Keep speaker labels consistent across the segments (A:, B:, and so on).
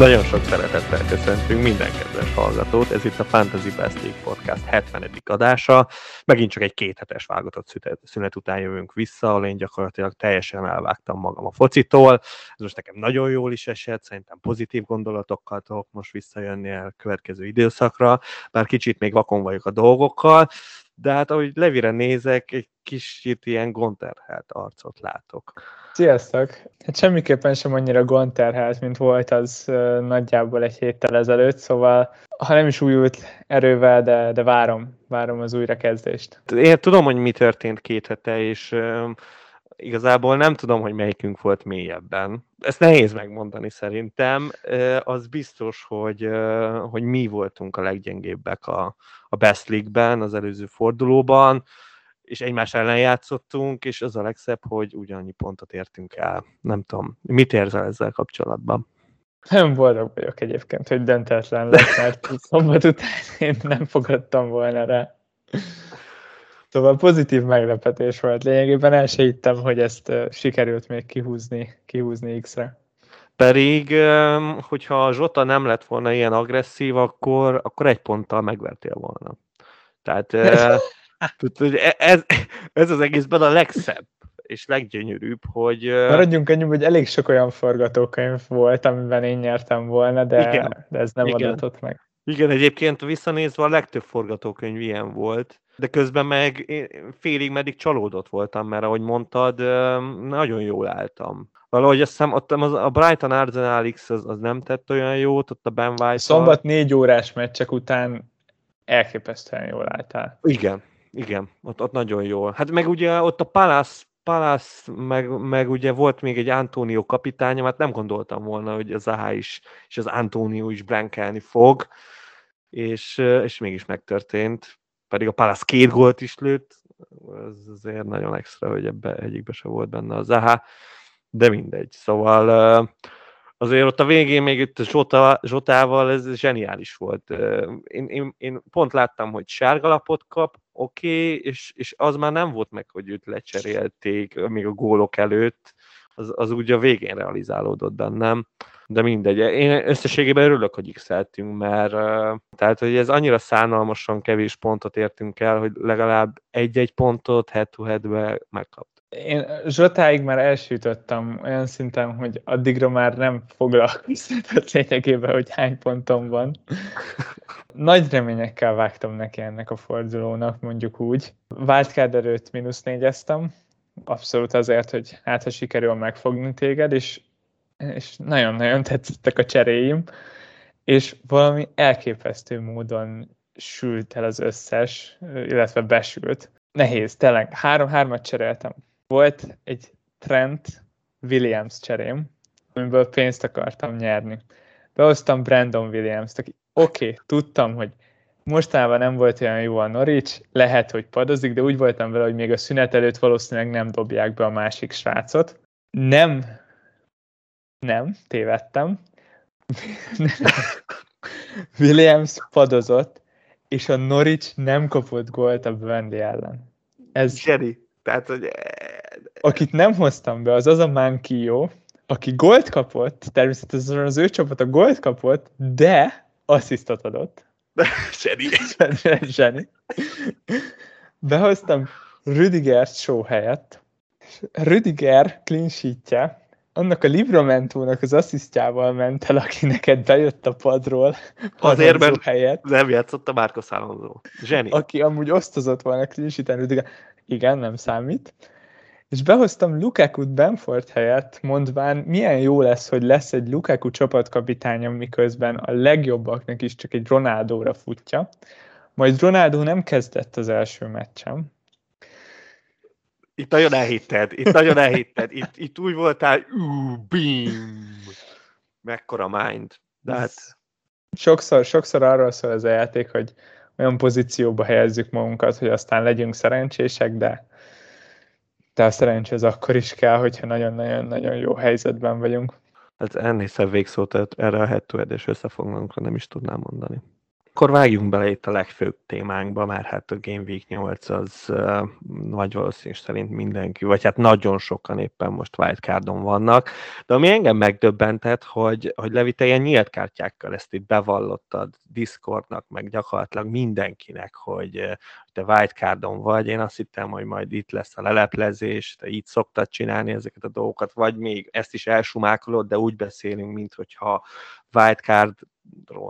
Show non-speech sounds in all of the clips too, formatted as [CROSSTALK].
A: Nagyon sok szeretettel köszöntünk minden kedves hallgatót. Ez itt a Fantasy Best League Podcast 70. adása. Megint csak egy kéthetes válogatott szünet után jövünk vissza, ahol én gyakorlatilag teljesen elvágtam magam a focitól. Ez most nekem nagyon jól is esett, szerintem pozitív gondolatokkal tudok most visszajönni a következő időszakra, bár kicsit még vakon vagyok a dolgokkal, de hát ahogy Levire nézek, egy kicsit ilyen gonterhelt arcot látok.
B: Sziasztok! Hát semmiképpen sem annyira gonterhelt, mint volt az nagyjából egy héttel ezelőtt, szóval ha nem is újult erővel, de, de várom, várom az újrakezdést.
A: Én tudom, hogy mi történt két hete, és igazából nem tudom, hogy melyikünk volt mélyebben. Ezt nehéz megmondani szerintem. Az biztos, hogy, hogy mi voltunk a leggyengébbek a, a Best League-ben, az előző fordulóban és egymás ellen játszottunk, és az a legszebb, hogy ugyannyi pontot értünk el. Nem tudom, mit érzel ezzel kapcsolatban?
B: Nem boldog vagyok egyébként, hogy döntetlen lett, mert szombat után én nem fogadtam volna rá. Szóval pozitív meglepetés volt. Lényegében el se hittem, hogy ezt sikerült még kihúzni, kihúzni X-re.
A: Pedig, hogyha a Zsota nem lett volna ilyen agresszív, akkor, akkor egy ponttal megvertél volna. Tehát [LAUGHS] E, ez, ez az egészben a legszebb és leggyönyörűbb, hogy...
B: Maradjunk ennyi, hogy elég sok olyan forgatókönyv volt, amiben én nyertem volna, de, igen, de ez nem igen. adatott meg.
A: Igen, egyébként visszanézve a legtöbb forgatókönyv ilyen volt, de közben meg félig meddig csalódott voltam, mert ahogy mondtad, nagyon jól álltam. Valahogy azt hiszem, ott az, a Brighton Arsenal X az, az nem tett olyan jót, ott a Ben White.
B: Szombat négy órás meccsek után elképesztően jól álltál.
A: Igen, igen, ott, ott nagyon jól. Hát meg ugye ott a Palace, Palace meg, meg ugye volt még egy Antonio kapitánya, hát nem gondoltam volna, hogy az Zaha is, és az Antonio is blankelni fog, és, és mégis megtörtént. Pedig a Palace két gólt is lőtt, ez azért nagyon extra, hogy ebbe egyikbe se volt benne a Zaha, de mindegy. Szóval azért ott a végén még itt Zsota, Zsotával ez zseniális volt. Én, én, én pont láttam, hogy sárgalapot kap, oké, okay, és, és az már nem volt meg, hogy őt lecserélték még a gólok előtt, az, az ugye a végén realizálódott bennem, de mindegy. Én összességében örülök, hogy x mert tehát, hogy ez annyira szánalmasan kevés pontot értünk el, hogy legalább egy-egy pontot head-to-headbe megkapt.
B: Én Zsotáig már elsütöttem olyan szinten, hogy addigra már nem foglalkoztatott lényegében, hogy hány pontom van. Nagy reményekkel vágtam neki ennek a fordulónak, mondjuk úgy. Wildcard erőt mínusz négyeztem, abszolút azért, hogy hát ha sikerül megfogni téged, és, és nagyon-nagyon tetszettek a cseréim, és valami elképesztő módon sült el az összes, illetve besült. Nehéz, tényleg. Három-hármat cseréltem volt egy Trent Williams cserém, amiből pénzt akartam nyerni. Behoztam Brandon Williams-t, aki oké, okay, tudtam, hogy mostanában nem volt olyan jó a Norwich, lehet, hogy padozik, de úgy voltam vele, hogy még a szünet előtt valószínűleg nem dobják be a másik srácot. Nem, nem, tévedtem. [LAUGHS] Williams padozott, és a Norwich nem kapott gólt a Burnley ellen.
A: Ez, Jerry, tehát, hogy
B: akit nem hoztam be, az az a Mankio, aki gold kapott, természetesen az ő csapat a gold kapott, de asszisztot adott.
A: Zseni. [LAUGHS]
B: Zseni. Behoztam Rüdiger show helyett. Rüdiger clean sheetje annak a Libramentónak az asszisztjával ment el, aki neked bejött a padról.
A: Azért, mert helyett. nem játszott a Márko Alonso. Zseni.
B: Aki amúgy osztozott volna clean sheeten, Rüdiger. Igen, nem számít és behoztam Lukaku Benford helyett, mondván milyen jó lesz, hogy lesz egy Lukaku csapatkapitánya, miközben a legjobbaknak is csak egy Ronaldóra futja. Majd Ronaldo nem kezdett az első meccsem.
A: Itt nagyon elhitted, itt nagyon elhitted, itt, itt úgy voltál, ú, bim, mekkora mind. De hát...
B: Sokszor, sokszor arról szól az a játék, hogy olyan pozícióba helyezzük magunkat, hogy aztán legyünk szerencsések, de de a szerencsé akkor is kell, hogyha nagyon-nagyon-nagyon jó helyzetben vagyunk.
A: Hát ennél szebb végszót erre a head és összefoglalónkra nem is tudnám mondani. Akkor vágjunk bele itt a legfőbb témánkba, mert hát a Game Week 8 az uh, nagy valószínűség szerint mindenki, vagy hát nagyon sokan éppen most wildcardon vannak, de ami engem megdöbbentett, hogy, hogy Levi, te ilyen nyílt kártyákkal ezt itt bevallottad Discordnak, meg gyakorlatilag mindenkinek, hogy te wildcardon vagy, én azt hittem, hogy majd itt lesz a leleplezés, te így szoktad csinálni ezeket a dolgokat, vagy még ezt is elsumákolod, de úgy beszélünk, mint hogyha wildcard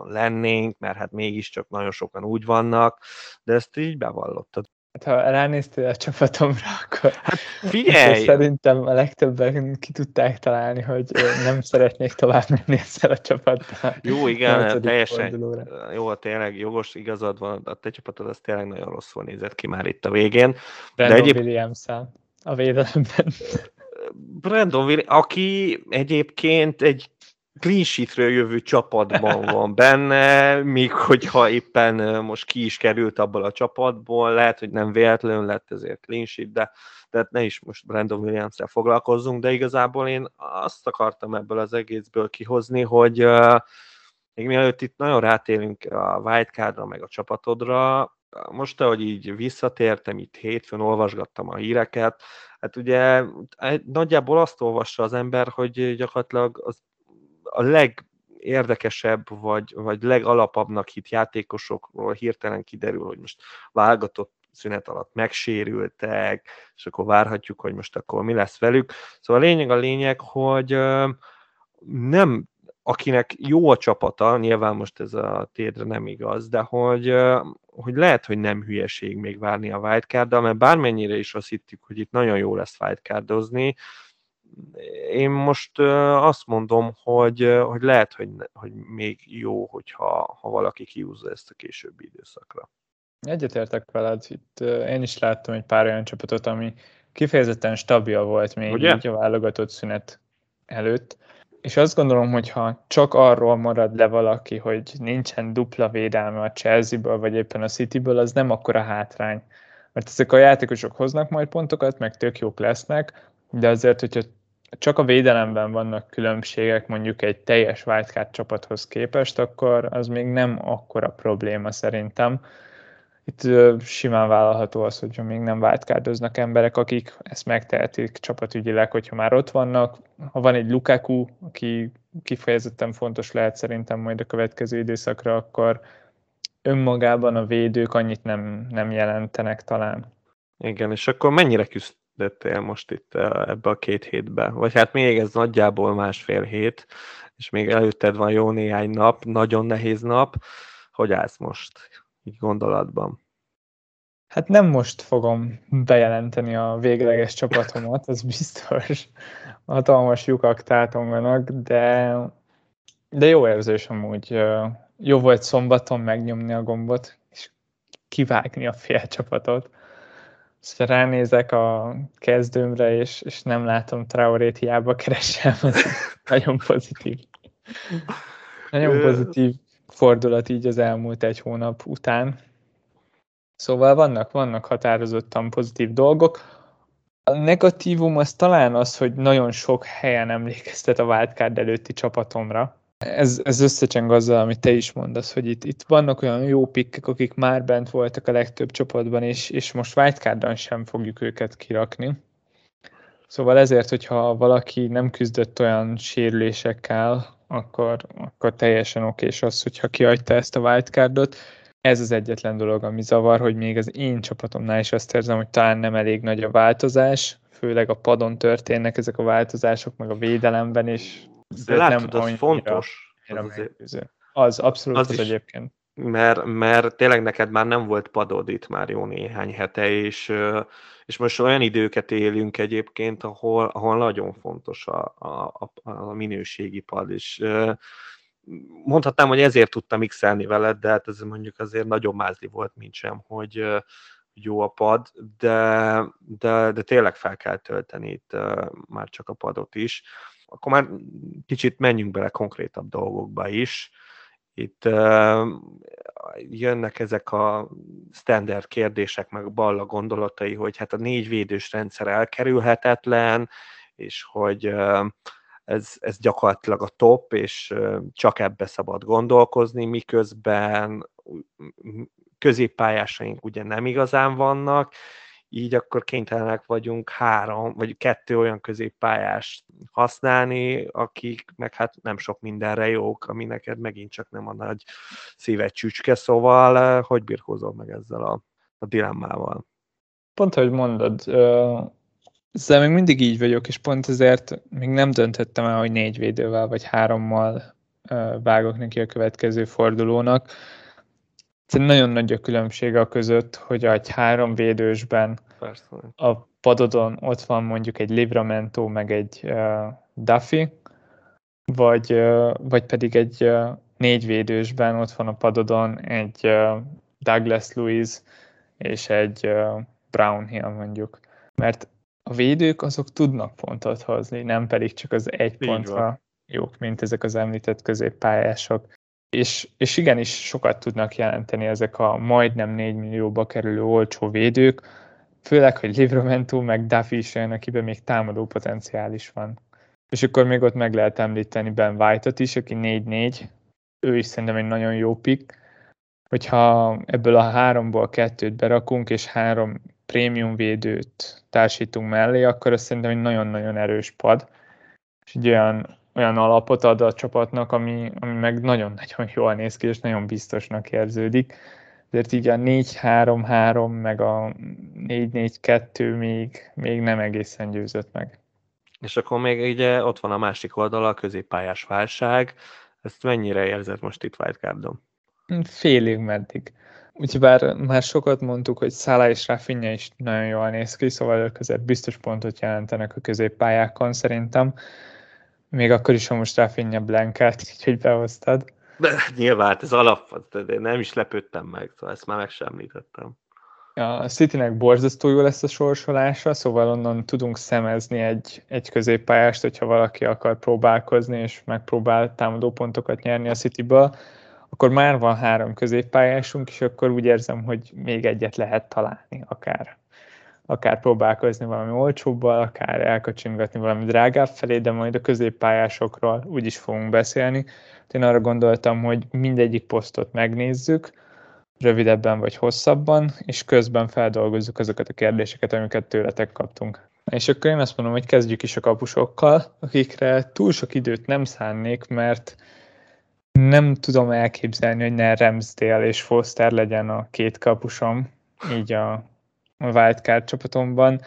A: lennénk, mert hát mégiscsak nagyon sokan úgy vannak, de ezt így bevallottad.
B: Hát ha ránéztél a csapatomra, akkor
A: hát figyelj! [LAUGHS]
B: szerintem a legtöbben ki tudták találni, hogy nem szeretnék tovább menni ezzel a csapattal.
A: Jó, igen, teljesen. Fordulóra. Jó, tényleg jogos, igazad van, a te csapatod az tényleg nagyon rosszul nézett ki már itt a végén.
B: Brandon de egyéb... williams a védelemben.
A: Brandon Williams, aki egyébként egy clean sheetről jövő csapatban [LAUGHS] van benne, míg hogyha éppen most ki is került abból a csapatból, lehet, hogy nem véletlenül lett ezért clean sheet, de, de ne is most Brandon williams foglalkozzunk, de igazából én azt akartam ebből az egészből kihozni, hogy uh, még mielőtt itt nagyon rátérünk a wildcardra, meg a csapatodra, most, ahogy így visszatértem, itt hétfőn olvasgattam a híreket, hát ugye nagyjából azt olvassa az ember, hogy gyakorlatilag az a legérdekesebb, vagy, vagy legalapabbnak hit játékosokról hirtelen kiderül, hogy most válogatott szünet alatt megsérültek, és akkor várhatjuk, hogy most akkor mi lesz velük. Szóval a lényeg a lényeg, hogy nem akinek jó a csapata, nyilván most ez a tédre nem igaz, de hogy, hogy lehet, hogy nem hülyeség még várni a wildcard mert bármennyire is azt hittük, hogy itt nagyon jó lesz wildcardozni, én most azt mondom, hogy, hogy lehet, hogy, hogy még jó, hogyha ha valaki kiúzza ezt a későbbi időszakra.
B: Egyetértek veled, itt én is láttam egy pár olyan csapatot, ami kifejezetten stabil volt még Ugye? így a válogatott szünet előtt, és azt gondolom, hogy ha csak arról marad le valaki, hogy nincsen dupla védelme a Chelsea-ből, vagy éppen a City-ből, az nem akkora hátrány. Mert ezek a játékosok hoznak majd pontokat, meg tök jók lesznek, de azért, hogyha csak a védelemben vannak különbségek mondjuk egy teljes wildcard csapathoz képest, akkor az még nem akkora probléma szerintem. Itt simán vállalható az, hogyha még nem wildcardoznak emberek, akik ezt megtehetik csapatügyileg, hogyha már ott vannak. Ha van egy Lukaku, aki kifejezetten fontos lehet szerintem majd a következő időszakra, akkor önmagában a védők annyit nem, nem jelentenek talán.
A: Igen, és akkor mennyire küzd lettél most itt ebbe a két hétbe. Vagy hát még ez nagyjából másfél hét, és még előtted van jó néhány nap, nagyon nehéz nap. Hogy állsz most így gondolatban?
B: Hát nem most fogom bejelenteni a végleges csapatomat, az biztos. Hatalmas lyukak tátonganak, de, de jó érzés amúgy. Jó volt szombaton megnyomni a gombot, és kivágni a fél csapatot ha ránézek a kezdőmre, és, és nem látom Traorét, hiába keresem, az nagyon pozitív. Nagyon pozitív fordulat így az elmúlt egy hónap után. Szóval vannak, vannak határozottan pozitív dolgok. A negatívum az talán az, hogy nagyon sok helyen emlékeztet a wildcard előtti csapatomra ez, ez összecseng azzal, amit te is mondasz, hogy itt, itt vannak olyan jó pikkek, akik már bent voltak a legtöbb csapatban, és, és most wildcardon sem fogjuk őket kirakni. Szóval ezért, hogyha valaki nem küzdött olyan sérülésekkel, akkor, akkor teljesen okés az, hogyha kiadta ezt a wildcardot. Ez az egyetlen dolog, ami zavar, hogy még az én csapatomnál is azt érzem, hogy talán nem elég nagy a változás, főleg a padon történnek ezek a változások, meg a védelemben is
A: de látod, nem az fontos. Az,
B: azért. az abszolút az, az is, egyébként.
A: Mert, mert tényleg neked már nem volt padod itt már jó néhány hete, és, és most olyan időket élünk egyébként, ahol, ahol nagyon fontos a, a, a minőségi pad, és mondhatnám, hogy ezért tudtam x veled, de hát ez mondjuk azért nagyon mázli volt, mint sem, hogy jó a pad, de, de, de tényleg fel kell tölteni itt már csak a padot is akkor már kicsit menjünk bele konkrétabb dolgokba is. Itt uh, jönnek ezek a standard kérdések, meg balla gondolatai, hogy hát a négy védős rendszer elkerülhetetlen, és hogy uh, ez, ez gyakorlatilag a top, és csak ebbe szabad gondolkozni, miközben középpályásaink ugye nem igazán vannak, így akkor kénytelenek vagyunk három, vagy kettő olyan középpályást használni, akik meg hát nem sok mindenre jók, ami neked megint csak nem a nagy szíved csücske, szóval hogy birkózol meg ezzel a, a dilemmával?
B: Pont, ahogy mondod, ezzel még mindig így vagyok, és pont ezért még nem döntöttem el, hogy négy védővel vagy hárommal vágok neki a következő fordulónak. Nagyon nagy a különbség a között, hogy egy három védősben Persze. a padodon ott van mondjuk egy Livramento, meg egy uh, Duffy, vagy, uh, vagy pedig egy uh, négy védősben ott van a padodon egy uh, Douglas Lewis és egy uh, Brownhill mondjuk. Mert a védők azok tudnak pontot hozni, nem pedig csak az egy Így pontra van. jók, mint ezek az említett középpályások. És, és igenis sokat tudnak jelenteni ezek a majdnem 4 millióba kerülő olcsó védők, főleg, hogy Livramento meg Duffy is jön, akiben még támadó potenciál is van. És akkor még ott meg lehet említeni Ben White-ot is, aki 4-4, ő is szerintem egy nagyon jó pick. Hogyha ebből a háromból kettőt berakunk, és három prémium védőt társítunk mellé, akkor ez szerintem egy nagyon-nagyon erős pad, és egy olyan, olyan alapot ad a csapatnak, ami, ami meg nagyon-nagyon jól néz ki, és nagyon biztosnak érződik. Ezért így a 4-3-3, meg a 4-4-2 még, még nem egészen győzött meg.
A: És akkor még ugye ott van a másik oldala, a középpályás válság. Ezt mennyire érzed most itt Wildcardon?
B: Félig meddig. Úgyhogy már sokat mondtuk, hogy Szála és Rafinha is nagyon jól néz ki, szóval ők azért biztos pontot jelentenek a középpályákon szerintem. Még akkor is, ha most Rafinha blankát, [LAUGHS] úgyhogy behoztad.
A: De, nyilván, hát ez alap, de nem is lepődtem meg, szóval ezt már meg sem említettem.
B: A Citynek borzasztó jó lesz a sorsolása, szóval onnan tudunk szemezni egy, egy középpályást, hogyha valaki akar próbálkozni, és megpróbál támadó pontokat nyerni a Cityből akkor már van három középpályásunk, és akkor úgy érzem, hogy még egyet lehet találni akár. Akár próbálkozni valami olcsóbbal, akár elkacsingatni valami drágább felé, de majd a középpályásokról úgy is fogunk beszélni. Én arra gondoltam, hogy mindegyik posztot megnézzük, rövidebben vagy hosszabban, és közben feldolgozzuk azokat a kérdéseket, amiket tőletek kaptunk. És akkor én azt mondom, hogy kezdjük is a kapusokkal, akikre túl sok időt nem szánnék, mert nem tudom elképzelni, hogy ne Ramsdale és Foster legyen a két kapusom, így a wildcard csapatomban.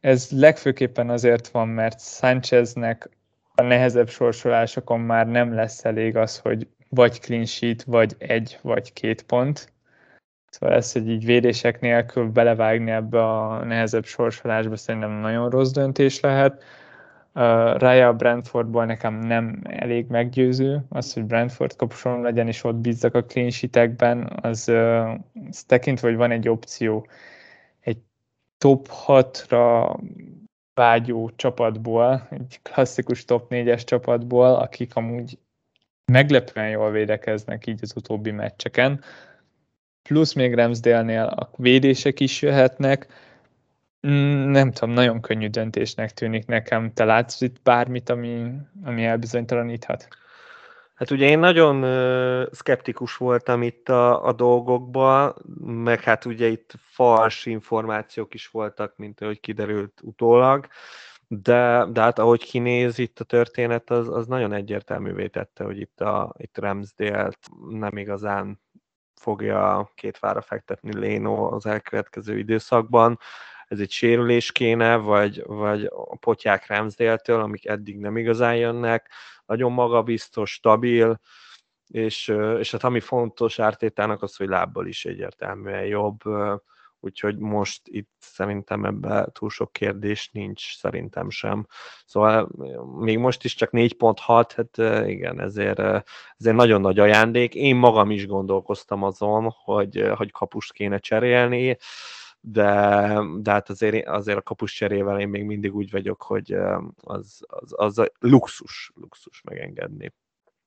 B: Ez legfőképpen azért van, mert Sáncheznek a nehezebb sorsolásokon már nem lesz elég az, hogy vagy clean sheet, vagy egy, vagy két pont. Szóval ez, hogy így védések nélkül belevágni ebbe a nehezebb sorsolásba szerintem nagyon rossz döntés lehet. Uh, Raya Brentfordból nekem nem elég meggyőző, az, hogy Brentford kapusom legyen, és ott bízzak a clean sheetekben, az, uh, tekintve, hogy van egy opció top 6-ra vágyó csapatból, egy klasszikus top 4-es csapatból, akik amúgy meglepően jól védekeznek így az utóbbi meccseken, plusz még Ramsdale-nél a védések is jöhetnek, Mm, nem tudom, nagyon könnyű döntésnek tűnik nekem. Te látsz itt bármit, ami, ami elbizonytalaníthat?
A: Hát ugye én nagyon uh, szkeptikus voltam itt a, a dolgokban, meg hát ugye itt fals információk is voltak, mint ahogy kiderült utólag, de, de hát ahogy kinéz itt a történet, az, az nagyon egyértelművé tette, hogy itt, a, itt Ramsdale-t nem igazán fogja két vára fektetni Léno az elkövetkező időszakban. Ez egy sérülés kéne, vagy, vagy a potyák Ramsdale-től, amik eddig nem igazán jönnek, nagyon magabiztos, stabil, és, és hát ami fontos ártétának az, hogy lábbal is egyértelműen jobb, úgyhogy most itt szerintem ebben túl sok kérdés nincs, szerintem sem. Szóval még most is csak 4.6, hát igen, ezért, ezért nagyon nagy ajándék. Én magam is gondolkoztam azon, hogy, hogy kapust kéne cserélni, de, de hát azért, azért a kapus cserével én még mindig úgy vagyok, hogy az, az, az a luxus, luxus megengedni.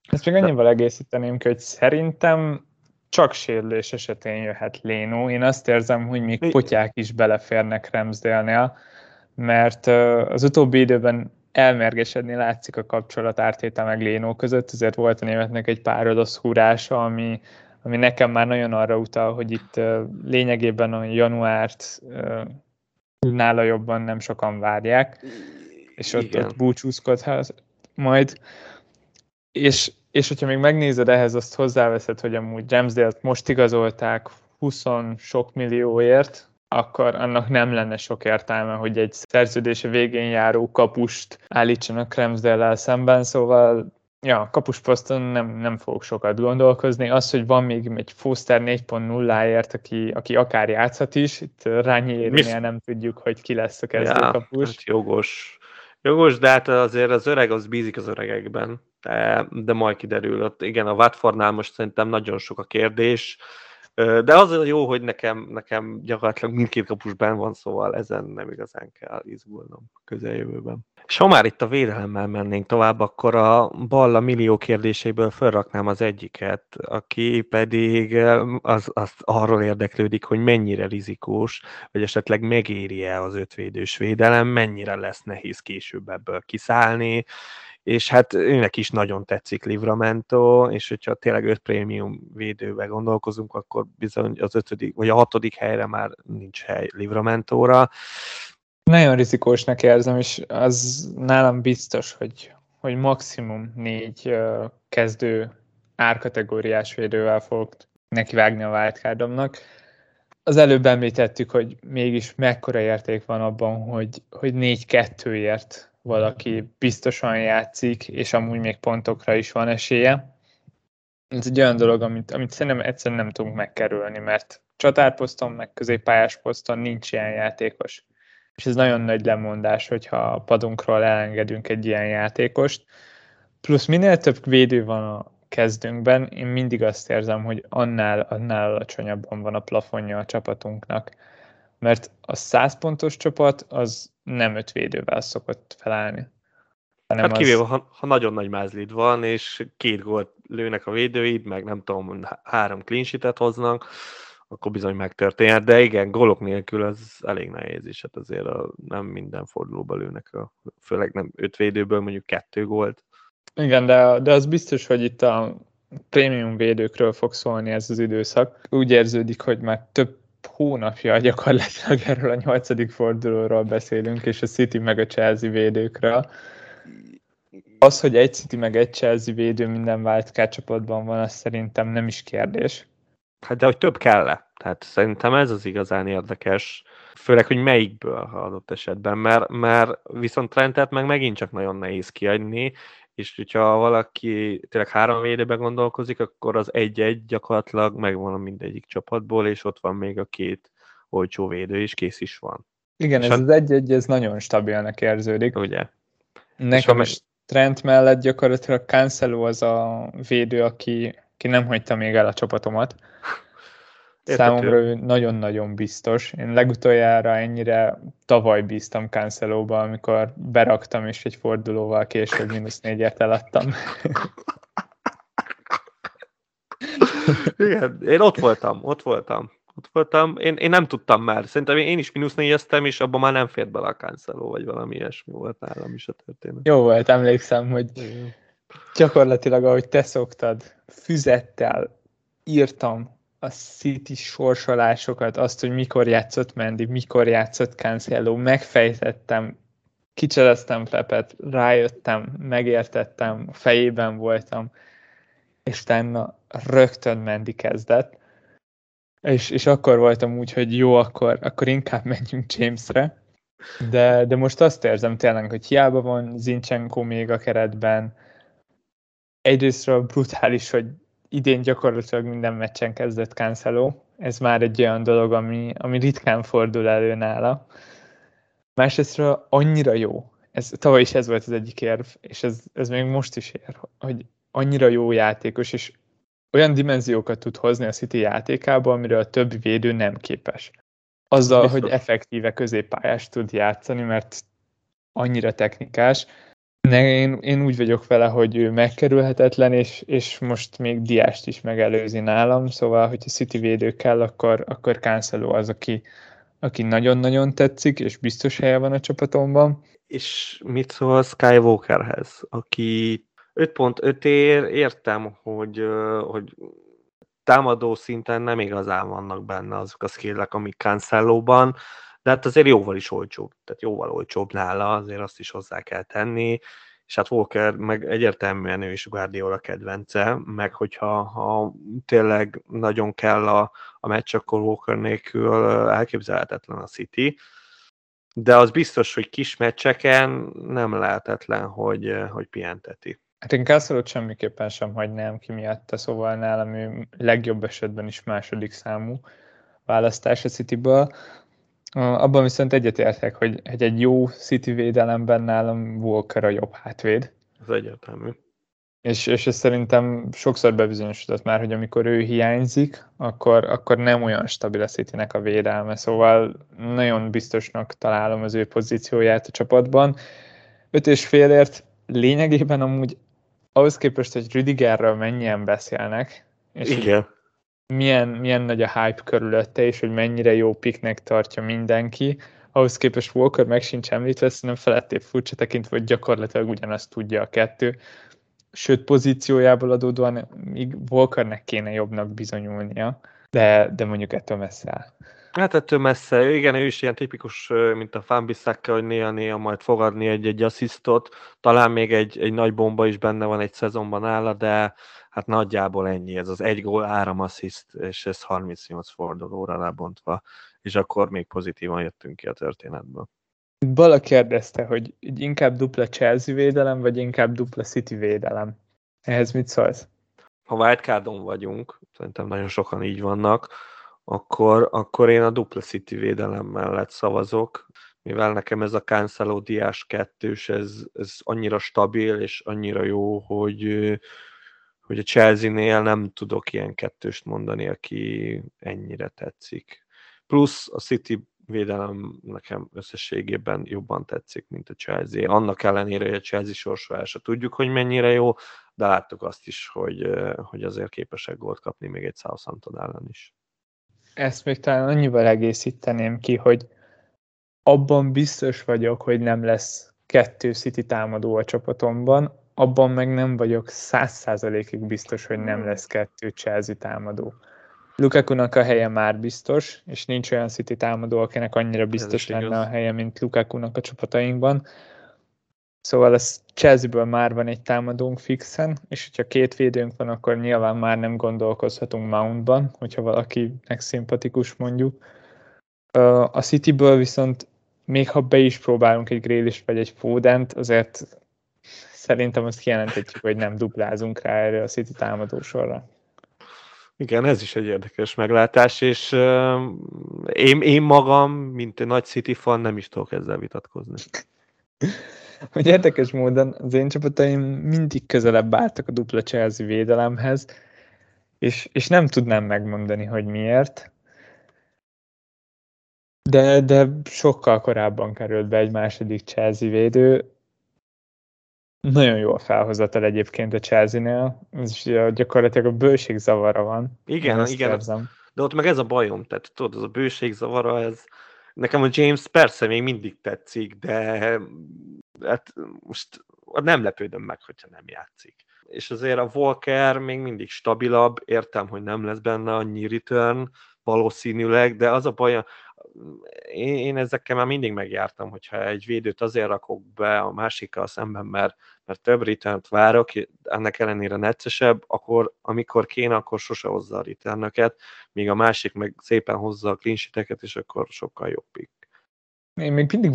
B: Ezt még annyival egészíteném ki, hogy szerintem csak sérülés esetén jöhet Lénó. Én azt érzem, hogy még potyák is beleférnek Remsdale-nél, mert az utóbbi időben elmergesedni látszik a kapcsolat Ártéta meg Lénó között, ezért volt a németnek egy pár rossz húrása, ami, ami nekem már nagyon arra utal, hogy itt lényegében a januárt nála jobban nem sokan várják, és ott, ott búcsúzkodhat majd. És, és hogyha még megnézed ehhez, azt hozzáveszed, hogy amúgy Ramsdale-t most igazolták 20 sok millióért, akkor annak nem lenne sok értelme, hogy egy szerződése végén járó kapust állítsanak ramsdale szemben, szóval ja, kapusposzton nem, nem fogok sokat gondolkozni. Az, hogy van még egy Foster 4.0-ért, aki, aki akár játszhat is, itt Rányérinél nem tudjuk, hogy ki lesz a kezdőkapus. Ja,
A: hát jogos. Jogos, de hát azért az öreg az bízik az öregekben, de, de majd kiderül. Ott, igen, a Watfordnál most szerintem nagyon sok a kérdés, de az jó, hogy nekem, nekem gyakorlatilag mindkét kapus ben van, szóval ezen nem igazán kell izgulnom közeljövőben. És ha már itt a védelemmel mennénk tovább, akkor a Balla millió kérdéseiből felraknám az egyiket, aki pedig az, az arról érdeklődik, hogy mennyire rizikós, vagy esetleg megéri-e az ötvédős védelem, mennyire lesz nehéz később ebből kiszállni, és hát őnek is nagyon tetszik Livramento, és hogyha tényleg öt prémium védőbe gondolkozunk, akkor bizony az ötödik, vagy a hatodik helyre már nincs hely Livramentóra.
B: Nagyon rizikósnak érzem, és az nálam biztos, hogy, hogy maximum négy kezdő árkategóriás védővel fogok nekivágni a wildcardomnak. Az előbb említettük, hogy mégis mekkora érték van abban, hogy, hogy négy kettőért valaki biztosan játszik, és amúgy még pontokra is van esélye. Ez egy olyan dolog, amit, amit szerintem egyszerűen nem tudunk megkerülni, mert csatárposzton, meg középpályás poszton nincs ilyen játékos. És ez nagyon nagy lemondás, hogyha a padunkról elengedünk egy ilyen játékost. Plusz minél több védő van a kezdőnkben, én mindig azt érzem, hogy annál, annál alacsonyabban van a plafonja a csapatunknak. Mert a 100 pontos csapat az nem öt védővel szokott felállni.
A: Hanem hát kivéve, az... ha, ha nagyon nagy mázlid van, és két gólt lőnek a védőid, meg nem tudom, három clean hoznak, akkor bizony megtörténhet, de igen, gólok nélkül az elég nehéz, és hát azért a, nem minden fordulóba lőnek, a, főleg nem öt védőből mondjuk kettő gólt.
B: Igen, de, de az biztos, hogy itt a prémium védőkről fog szólni ez az időszak. Úgy érződik, hogy már több hónapja gyakorlatilag [LAUGHS] erről a nyolcadik fordulóról beszélünk, és a City meg a Chelsea védőkről. Az, hogy egy City meg egy Chelsea védő minden wildcard csapatban van, az szerintem nem is kérdés.
A: Hát de hogy több kell? Tehát szerintem ez az igazán érdekes, főleg, hogy melyikből adott esetben, mert, mert viszont Trentet meg megint csak nagyon nehéz kiadni, és hogyha valaki tényleg három védőbe gondolkozik, akkor az egy-egy gyakorlatilag megvan a mindegyik csapatból, és ott van még a két olcsó védő, és kész is van.
B: Igen, és ez a... az egy-egy, ez nagyon stabilnak érződik.
A: Ugye?
B: Nekem is Trent mellett gyakorlatilag Cancelo az a védő, aki, aki nem hagyta még el a csapatomat. Számomra ő nagyon-nagyon biztos. Én legutoljára ennyire tavaly bíztam Cancelóba, amikor beraktam, és egy fordulóval később mínusz négyet eladtam. [LAUGHS]
A: Igen, én ott voltam, ott voltam. Ott voltam. Én, én nem tudtam már. Szerintem én is mínusz négyeztem, és abban már nem fért bele a Cancelo, vagy valami ilyesmi volt nálam is a történet.
B: Jó volt, emlékszem, hogy gyakorlatilag, ahogy te szoktad, füzettel írtam a City sorsolásokat, azt, hogy mikor játszott Mendy, mikor játszott Cancelo, megfejtettem, kicsereztem Pepet, rájöttem, megértettem, fejében voltam, és utána rögtön Mendy kezdett, és, és akkor voltam úgy, hogy jó, akkor, akkor inkább [LAUGHS] menjünk Jamesre, de, de most azt érzem tényleg, hogy hiába van Zinchenko még a keretben, egyrésztről brutális, hogy idén gyakorlatilag minden meccsen kezdett Cancelo. Ez már egy olyan dolog, ami, ami ritkán fordul elő nála. Másrésztről annyira jó. Ez, tavaly is ez volt az egyik érv, és ez, ez még most is ér, hogy annyira jó játékos, és olyan dimenziókat tud hozni a City játékába, amire a többi védő nem képes. Azzal, Biztos. hogy effektíve középpályást tud játszani, mert annyira technikás, én, én úgy vagyok vele, hogy ő megkerülhetetlen, és, és most még Diást is megelőzi nálam, szóval, hogyha City védő kell, akkor, akkor Cancelo az, aki, aki nagyon-nagyon tetszik, és biztos helye van a csapatomban.
A: És mit szól Skywalkerhez, aki 5.5 ér, értem, hogy, hogy támadó szinten nem igazán vannak benne azok a skillek, amik Cancellóban, de hát azért jóval is olcsóbb, tehát jóval olcsóbb nála, azért azt is hozzá kell tenni, és hát Walker meg egyértelműen ő is Guardiola kedvence, meg hogyha ha tényleg nagyon kell a, a meccs, akkor Walker nélkül elképzelhetetlen a City, de az biztos, hogy kis meccseken nem lehetetlen, hogy, hogy pihenteti.
B: Hát én Kászolót semmiképpen sem hagynám ki miatta, szóval nálam ő legjobb esetben is második számú választás a Cityből. Abban viszont egyetértek, hogy, hogy egy jó City védelemben nálam Walker a jobb hátvéd.
A: Ez egyértelmű.
B: És, és ez szerintem sokszor bebizonyosodott már, hogy amikor ő hiányzik, akkor, akkor nem olyan stabil a city a védelme, szóval nagyon biztosnak találom az ő pozícióját a csapatban. Öt és félért lényegében amúgy ahhoz képest, hogy Rüdigerről mennyien beszélnek, és
A: Igen.
B: Milyen, milyen nagy a hype körülötte, és hogy mennyire jó piknek tartja mindenki, ahhoz képest Walker meg sincs említve, szerintem felettébb furcsa tekintve, hogy gyakorlatilag ugyanazt tudja a kettő. Sőt, pozíciójából adódóan még Walkernek kéne jobbnak bizonyulnia, de, de mondjuk ettől messze áll.
A: Hát ettől messze, igen, ő is ilyen tipikus, mint a Fanbisszákkel, hogy néha-néha majd fogadni egy-egy asszisztot, talán még egy, egy nagy bomba is benne van egy szezonban álla, de hát nagyjából ennyi, ez az egy gól, áram assziszt, és ez 38 fordulóra lebontva, és akkor még pozitívan jöttünk ki a történetből.
B: Bala kérdezte, hogy inkább dupla Chelsea védelem, vagy inkább dupla City védelem. Ehhez mit szólsz?
A: Ha wildcardon vagyunk, szerintem nagyon sokan így vannak, akkor, akkor én a dupla City védelem mellett szavazok, mivel nekem ez a Cancelo Diás kettős, ez, ez annyira stabil és annyira jó, hogy, hogy a Chelsea-nél nem tudok ilyen kettőst mondani, aki ennyire tetszik. Plusz a City védelem nekem összességében jobban tetszik, mint a Chelsea. Annak ellenére, hogy a Chelsea sorsolása tudjuk, hogy mennyire jó, de láttuk azt is, hogy, hogy azért képesek gólt kapni még egy Southampton ellen is.
B: Ezt még talán annyival egészíteném ki, hogy abban biztos vagyok, hogy nem lesz kettő City támadó a csapatomban, abban meg nem vagyok száz százalékig biztos, hogy nem lesz kettő Chelsea támadó. Lukaku-nak a helye már biztos, és nincs olyan City támadó, akinek annyira biztos lenne igaz. a helye, mint Lukaku-nak a csapatainkban. Szóval ez Chelsea-ből már van egy támadónk fixen, és hogyha két védőnk van, akkor nyilván már nem gondolkozhatunk Mountban, hogyha valakinek szimpatikus mondjuk. A Cityből viszont még ha be is próbálunk egy Grealish vagy egy Fodent, azért szerintem azt kijelenthetjük, hogy nem duplázunk rá erre a City támadósorra.
A: Igen, ez is egy érdekes meglátás, és uh, én, én magam, mint egy nagy City fan, nem is tudok ezzel vitatkozni. [LAUGHS]
B: hogy érdekes módon az én csapataim mindig közelebb álltak a dupla Chelsea védelemhez, és, és nem tudnám megmondani, hogy miért. De, de sokkal korábban került be egy második Chelsea védő, nagyon jó a felhozatal egyébként a Chelsea-nél, és gyakorlatilag a bőség zavara van.
A: Igen, igen. Érzem. De ott meg ez a bajom, tehát tudod, az a bőség zavara, ez nekem a James persze még mindig tetszik, de hát most nem lepődöm meg, hogyha nem játszik. És azért a Walker még mindig stabilabb, értem, hogy nem lesz benne annyi return, valószínűleg, de az a baj, én, én ezekkel már mindig megjártam, hogyha egy védőt azért rakok be a másikkal szemben, mert, mert több returnt várok, ennek ellenére neccesebb, akkor amikor kéne, akkor sose hozza a returnöket, míg a másik meg szépen hozza a clean és akkor sokkal jobb pick.
B: Én még mindig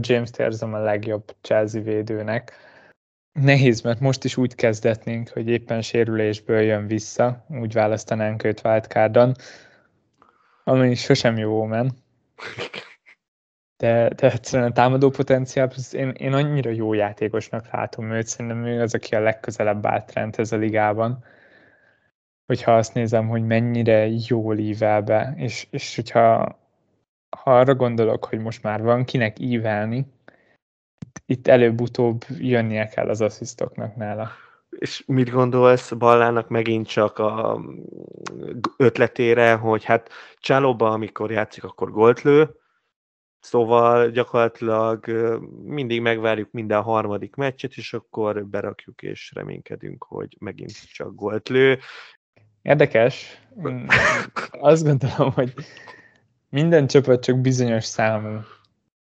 B: James-t érzem a legjobb Chelsea védőnek. Nehéz, mert most is úgy kezdetnénk, hogy éppen sérülésből jön vissza, úgy választanánk őt wildcardon, ami sosem jó men de, de egyszerűen a támadó potenciál, én, én annyira jó játékosnak látom őt, szerintem ő az, aki a legközelebb állt ez a ligában. Hogyha azt nézem, hogy mennyire jól ível be, és, és hogyha ha arra gondolok, hogy most már van kinek ívelni, itt előbb-utóbb jönnie kell az asszisztoknak nála.
A: És mit gondolsz Ballának megint csak a ötletére, hogy hát Csalóba, amikor játszik, akkor gólt lő, Szóval gyakorlatilag mindig megvárjuk minden harmadik meccset, és akkor berakjuk és reménykedünk, hogy megint csak gólt lő.
B: Érdekes. [LAUGHS] Azt gondolom, hogy minden csapat csak bizonyos számú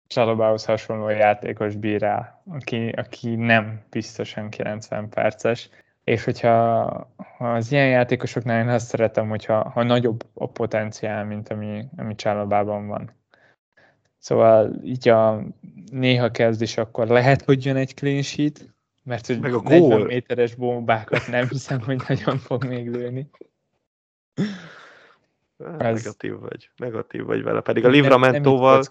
B: Csalobához hasonló játékos bír el, aki, aki nem biztosan 90 perces. És hogyha ha az ilyen játékosoknál én azt szeretem, hogyha ha nagyobb a potenciál, mint ami, ami Csalobában van. Szóval így a néha kezd is, akkor lehet, hogy jön egy clean sheet, mert hogy Meg a 40 gól. méteres bombákat nem hiszem, hogy nagyon fog még lőni.
A: Ez... Negatív vagy, negatív vagy vele, pedig a Livramentóval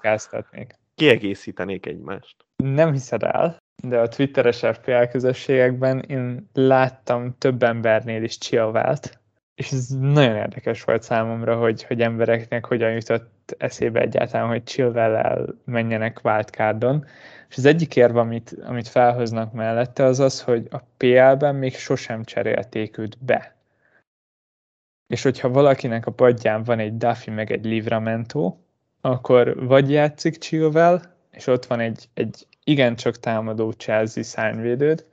A: kiegészítenék egymást.
B: Nem hiszed el, de a twitteres FPL közösségekben én láttam több embernél is chillvált, és ez nagyon érdekes volt számomra, hogy, hogy embereknek hogyan jutott eszébe egyáltalán, hogy chillvel menjenek wildcardon. És az egyik érv, amit, amit felhoznak mellette, az az, hogy a PL-ben még sosem cserélték őt be. És hogyha valakinek a padján van egy Duffy meg egy Livramento, akkor vagy játszik Chilwell, és ott van egy, egy igencsak támadó Chelsea szárnyvédőd,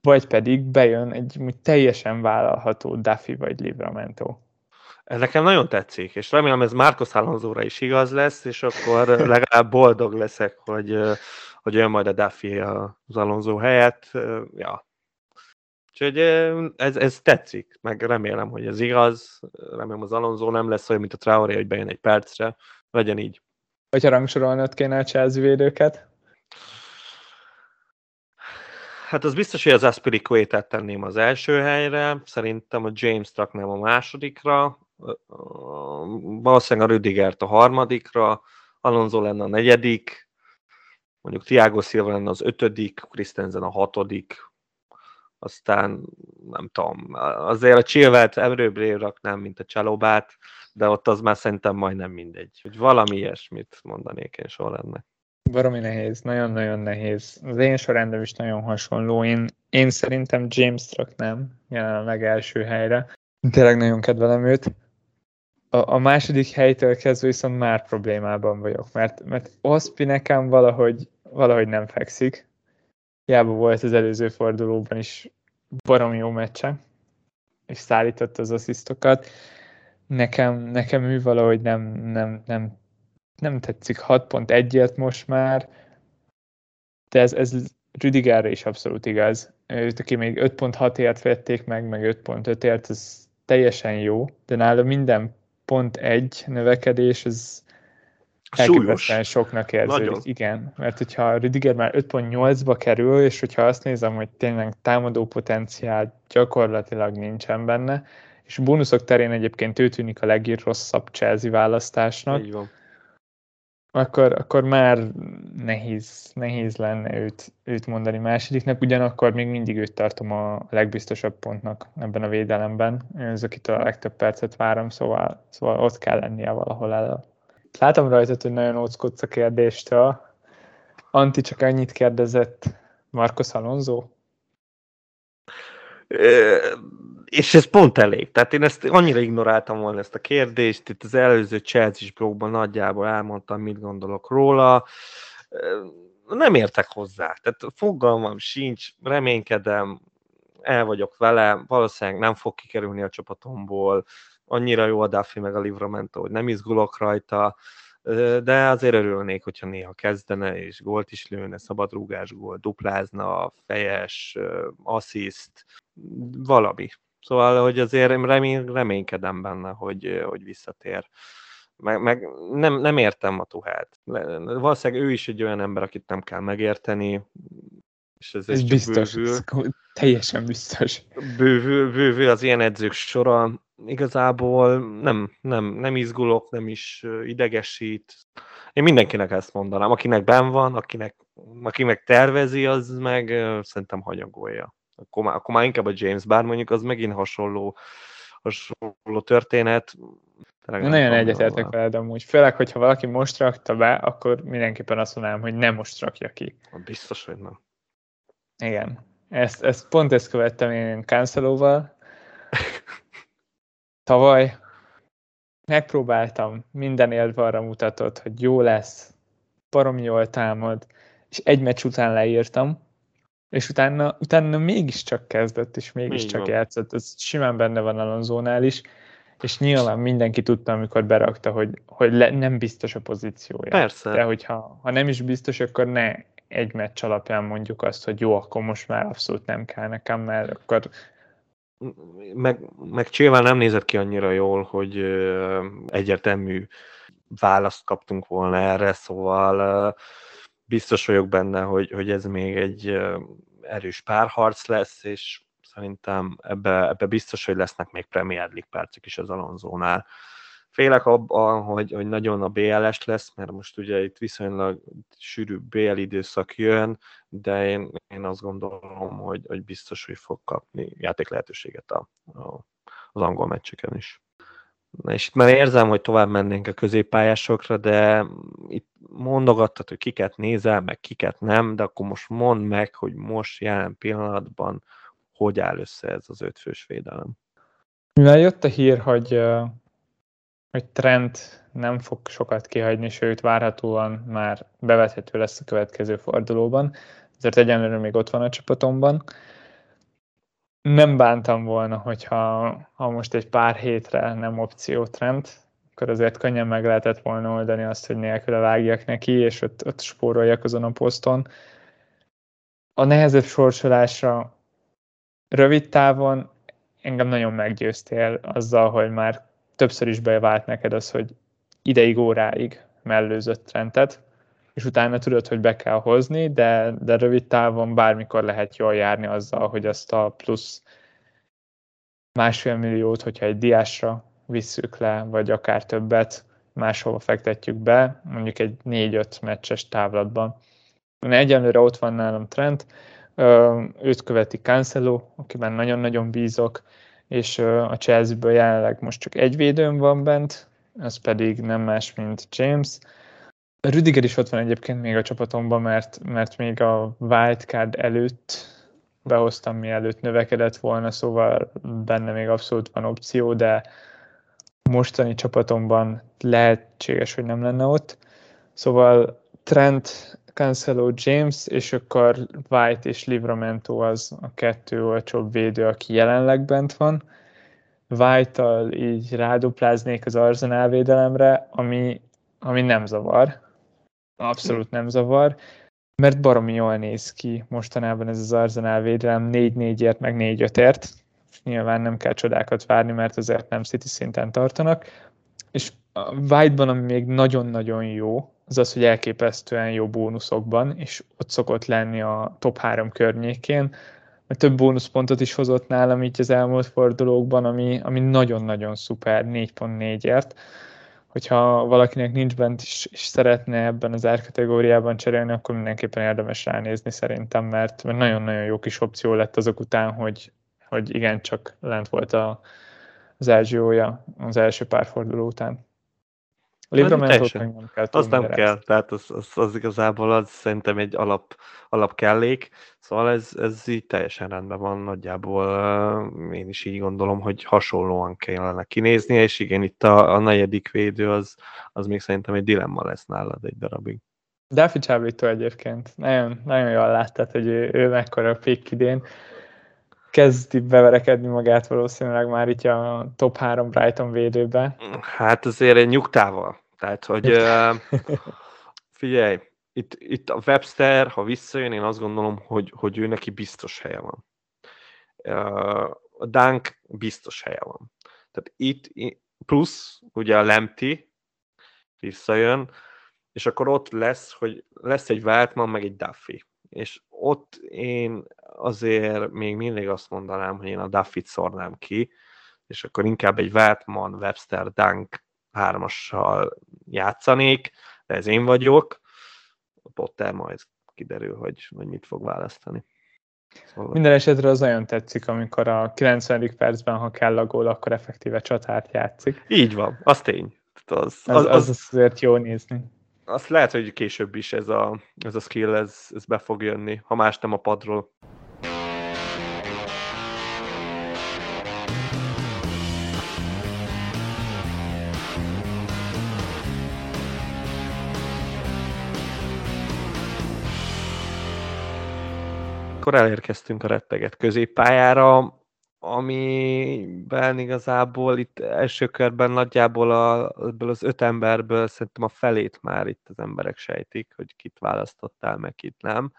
B: vagy pedig bejön egy teljesen vállalható Duffy vagy Livramento.
A: Ez nekem nagyon tetszik, és remélem ez Márkos Alonzóra is igaz lesz, és akkor [LAUGHS] legalább boldog leszek, hogy, hogy jön majd a Duffy az Alonso helyett. Ja. Úgyhogy ez, ez tetszik, meg remélem, hogy ez igaz. Remélem az Alonso nem lesz olyan, mint a Traoré, hogy bejön egy percre. Legyen így.
B: Hogyha rangsorolnod kéne a Chelsea védőket?
A: Hát az biztos, hogy az Aspiricuétát tenném az első helyre, szerintem a James raknám a másodikra, valószínűleg a Rüdigert a harmadikra, Alonso lenne a negyedik, mondjuk Thiago Silva lenne az ötödik, Christensen a hatodik, aztán nem tudom, azért a Chilvelt erőbbre raknám, mint a Csalobát, de ott az már szerintem majdnem mindegy. Hogy valami ilyesmit mondanék én sorrendnek.
B: Baromi nehéz, nagyon-nagyon nehéz. Az én sorrendem is nagyon hasonló. Én, én szerintem James raknám jelenleg első helyre. Tényleg nagyon kedvelem őt. A, a második helytől kezdve viszont már problémában vagyok, mert, mert Ospi nekem valahogy, valahogy nem fekszik. Hiába volt az előző fordulóban is baromi jó meccse, és szállított az asszisztokat. Nekem, nekem ő valahogy nem, nem, nem nem tetszik 6.1-ért most már, de ez, ez Rüdigerre is abszolút igaz. Őt, aki még 5.6-ért vették meg, meg 5.5-ért, ez teljesen jó, de nála minden pont egy növekedés, ez elképesztően soknak érződik. Nagyon. Igen, mert hogyha Rüdiger már 5.8-ba kerül, és hogyha azt nézem, hogy tényleg támadó potenciál gyakorlatilag nincsen benne, és bónuszok terén egyébként ő tűnik a legrosszabb Chelsea választásnak. Így van akkor, akkor már nehéz, nehéz lenne őt, őt mondani másodiknak, ugyanakkor még mindig őt tartom a legbiztosabb pontnak ebben a védelemben. Ez, akitől a legtöbb percet várom, szóval, szóval ott kell lennie valahol elő. Látom rajtad, hogy nagyon óckodsz a kérdéstől. Anti csak annyit kérdezett, Marcos Alonso?
A: és ez pont elég. Tehát én ezt annyira ignoráltam volna ezt a kérdést, itt az előző Chelsea blogban nagyjából elmondtam, mit gondolok róla. Nem értek hozzá. Tehát fogalmam sincs, reménykedem, el vagyok vele, valószínűleg nem fog kikerülni a csapatomból, annyira jó a Duffy meg a Livramento, hogy nem izgulok rajta, de azért örülnék, hogyha néha kezdene, és gólt is lőne, szabadrúgás gól, duplázna, fejes, assziszt, valami. Szóval, hogy azért remény, reménykedem benne, hogy, hogy visszatér. Meg, meg nem, nem értem a tuhát. Valószínűleg ő is egy olyan ember, akit nem kell megérteni,
B: és ez, ez biztos, bővül. Ez teljesen biztos.
A: Bővül, bővül az ilyen edzők sora. Igazából nem, nem, nem izgulok, nem is idegesít. Én mindenkinek ezt mondanám, akinek ben van, akinek, aki meg tervezi, az meg szerintem hanyagolja akkor már, akkor már inkább a James, bár mondjuk az megint hasonló, hasonló történet.
B: Tényleg Nagyon egyetértek veled amúgy. Főleg, hogyha valaki most rakta be, akkor mindenképpen azt mondanám, hogy nem most rakja ki.
A: Biztos, hogy nem.
B: Igen. Ezt, ezt pont ezt követtem én Cancelóval. [LAUGHS] Tavaly megpróbáltam, minden élve arra mutatott, hogy jó lesz, baromi jól támad, és egy meccs után leírtam, és utána, utána mégiscsak kezdett, és mégiscsak játszott. Ez simán benne van Alonzónál is, és nyilván mindenki tudta, amikor berakta, hogy, hogy le, nem biztos a pozíciója.
A: Persze.
B: De hogyha ha nem is biztos, akkor ne egy meccs alapján mondjuk azt, hogy jó, akkor most már abszolút nem kell nekem, mert akkor
A: meg, meg Csillván nem nézett ki annyira jól, hogy egyértelmű választ kaptunk volna erre, szóval biztos vagyok benne, hogy, hogy ez még egy erős párharc lesz, és szerintem ebbe, ebbe biztos, hogy lesznek még Premier League percek is az Alonzónál. Félek abban, hogy, hogy nagyon a BLS lesz, mert most ugye itt viszonylag sűrű BL időszak jön, de én, én azt gondolom, hogy, hogy biztos, hogy fog kapni játék lehetőséget a, a, az angol meccseken is. Na és itt már érzem, hogy tovább mennénk a középpályásokra, de itt mondogattad, hogy kiket nézel, meg kiket nem, de akkor most mondd meg, hogy most jelen pillanatban hogy áll össze ez az ötfős védelem.
B: Mivel jött a hír, hogy, hogy Trent nem fog sokat kihagyni, sőt várhatóan már bevethető lesz a következő fordulóban, ezért egyenlőre még ott van a csapatomban. Nem bántam volna, hogyha ha most egy pár hétre nem opció Trent, akkor azért könnyen meg lehetett volna oldani azt, hogy nélküle vágjak neki, és ott, ott spóroljak azon a poszton. A nehezebb sorsolásra rövid távon engem nagyon meggyőztél azzal, hogy már többször is bevált neked az, hogy ideig, óráig mellőzött trendet, és utána tudod, hogy be kell hozni, de, de rövid távon bármikor lehet jól járni azzal, hogy azt a plusz másfél milliót, hogyha egy diásra visszük le, vagy akár többet, máshova fektetjük be, mondjuk egy 4-5 meccses távlatban. Egyenlőre ott van nálam Trent, őt követi Cancelo, akiben nagyon-nagyon bízok, és a Chelsea-ből jelenleg most csak egy védőm van bent, ez pedig nem más, mint James. Rüdiger is ott van egyébként még a csapatomban, mert, mert még a wildcard előtt behoztam, mielőtt növekedett volna, szóval benne még abszolút van opció, de mostani csapatomban lehetséges, hogy nem lenne ott. Szóval Trent Cancelo James, és akkor White és Livramento az a kettő olcsóbb védő, aki jelenleg bent van. White-tal így rádupláznék az Arsenal védelemre, ami, ami nem zavar. Abszolút nem zavar, mert baromi jól néz ki mostanában ez az Arsenal védelem 4-4-ért, meg 4-5-ért. Nyilván nem kell csodákat várni, mert azért nem City szinten tartanak. És a White-ban, ami még nagyon-nagyon jó, az az, hogy elképesztően jó bónuszokban, és ott szokott lenni a top 3 környékén, mert több bónuszpontot is hozott nálam így az elmúlt fordulókban, ami, ami nagyon-nagyon szuper, 4.4-ért. Hogyha valakinek nincs bent és, és szeretne ebben az árkategóriában cserélni, akkor mindenképpen érdemes ránézni szerintem, mert, mert nagyon-nagyon jó kis opció lett azok után, hogy, hogy igen, csak lent volt a, az Erzsiója az első pár forduló után.
A: A Livramento nem kell Az nem kell, tehát az, az, az, igazából az szerintem egy alap, alap kellék, szóval ez, ez így teljesen rendben van nagyjából. Én is így gondolom, hogy hasonlóan kellene kinézni, és igen, itt a, a negyedik védő az, az még szerintem egy dilemma lesz nálad egy darabig.
B: Dafi Csábító egyébként. Nagyon, nagyon jól láttad, hogy ő, ő mekkora pick idén. Kezdi beverekedni magát valószínűleg már itt a top 3 Brighton védőbe.
A: Hát azért egy nyugtával. Tehát, hogy [LAUGHS] figyelj, itt, itt a Webster, ha visszajön, én azt gondolom, hogy, hogy ő neki biztos helye van. A Dunk biztos helye van. Tehát itt plusz, ugye a Lemti visszajön, és akkor ott lesz, hogy lesz egy Weltman, meg egy Duffy. És ott én azért még mindig azt mondanám, hogy én a Duffy-t szornám ki, és akkor inkább egy Weltman, Webster, Dunk hármassal játszanék, de ez én vagyok. Potter majd kiderül, hogy, hogy mit fog választani.
B: Szóval... Minden esetre az nagyon tetszik, amikor a 90. percben, ha kell a gól, akkor effektíve csatát játszik.
A: Így van, az tény.
B: Az, az, az, az, az azért jó nézni.
A: Azt lehet, hogy később is ez a, ez a skill, ez, ez be fog jönni, ha más nem a padról. Akkor elérkeztünk a retteget középpályára, amiben igazából itt első körben nagyjából a, az öt emberből szerintem a felét már itt az emberek sejtik, hogy kit választottál, meg kit nem.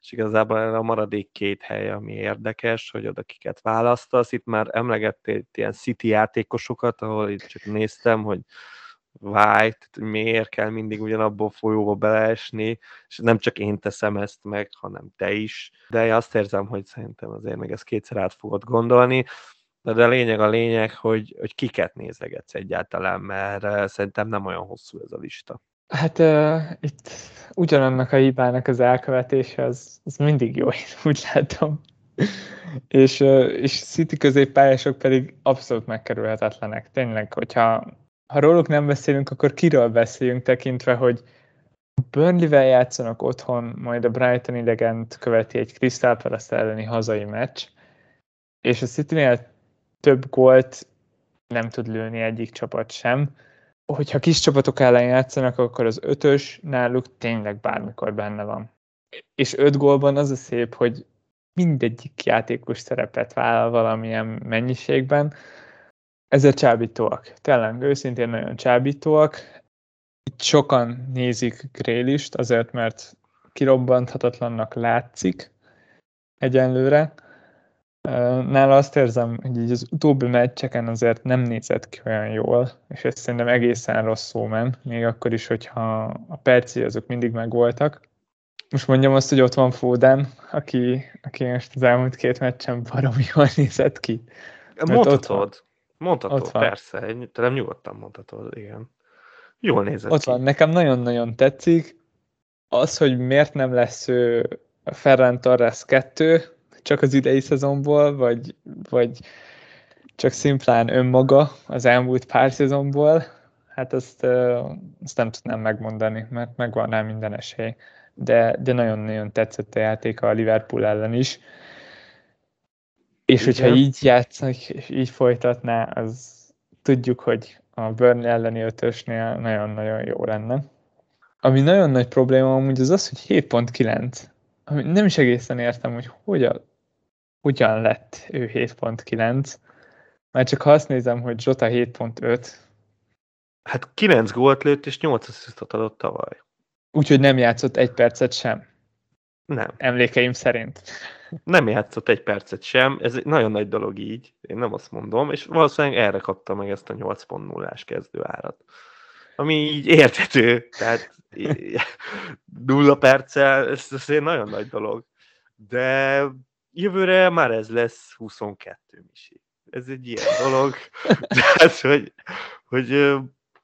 A: És igazából a maradék két hely, ami érdekes, hogy oda kiket választasz. Itt már emlegettél ilyen City játékosokat, ahol itt csak néztem, hogy White, miért kell mindig ugyanabból folyóba beleesni, és nem csak én teszem ezt meg, hanem te is. De én azt érzem, hogy szerintem azért meg ezt kétszer át fogod gondolni. De a lényeg a lényeg, hogy, hogy kiket nézegetsz egyáltalán, mert szerintem nem olyan hosszú ez a lista.
B: Hát uh, itt ugyanannak a hibának az elkövetése, az, az mindig jó, én úgy látom. és, uh, és City középpályások pedig abszolút megkerülhetetlenek. Tényleg, hogyha ha róluk nem beszélünk, akkor kiről beszéljünk tekintve, hogy Burnley-vel játszanak otthon, majd a Brighton idegent követi egy Crystal Palace elleni hazai meccs, és a City-nél több gólt nem tud lőni egyik csapat sem. Hogyha kis csapatok ellen játszanak, akkor az ötös náluk tényleg bármikor benne van. És öt gólban az a szép, hogy mindegyik játékos szerepet vállal valamilyen mennyiségben, ezzel csábítóak. Tényleg, őszintén nagyon csábítóak. Itt sokan nézik Grélist, azért, mert kirobbanthatatlannak látszik egyenlőre. Nála azt érzem, hogy így az utóbbi meccseken azért nem nézett ki olyan jól, és ez szerintem egészen rosszul men, még akkor is, hogyha a perci azok mindig megvoltak. Most mondjam azt, hogy ott van Foden, aki, aki most az elmúlt két meccsen baromi jól nézett ki.
A: Mondhatod. Mondhatod, persze, te nem nyugodtan mondhatod, igen. Jól nézett
B: Ott ki. van, nekem nagyon-nagyon tetszik. Az, hogy miért nem lesz ő Ferran Torres 2, csak az idei szezonból, vagy, vagy csak szimplán önmaga az elmúlt pár szezonból, hát azt, azt nem tudnám megmondani, mert megvan rá minden esély. De, de nagyon-nagyon tetszett a játéka a Liverpool ellen is. És Igen. hogyha így játszik, és így folytatná, az tudjuk, hogy a Burnley elleni ötösnél nagyon-nagyon jó lenne. Ami nagyon nagy probléma amúgy az az, hogy 7.9. Ami nem is egészen értem, hogy hogyan, hogyan lett ő 7.9. Már csak ha azt nézem, hogy Zsota 7.5.
A: Hát 9 gólt lőtt és 8 asszisztot adott tavaly.
B: Úgyhogy nem játszott egy percet sem.
A: Nem.
B: Emlékeim szerint.
A: Nem játszott egy percet sem, ez egy nagyon nagy dolog így, én nem azt mondom, és valószínűleg erre kapta meg ezt a 8.0-ás kezdőárat. Ami így érthető, tehát [LAUGHS] nulla perccel, ez azért nagyon nagy dolog. De jövőre már ez lesz 22 misi. Ez egy ilyen dolog. [LAUGHS] Tehát, hogy, hogy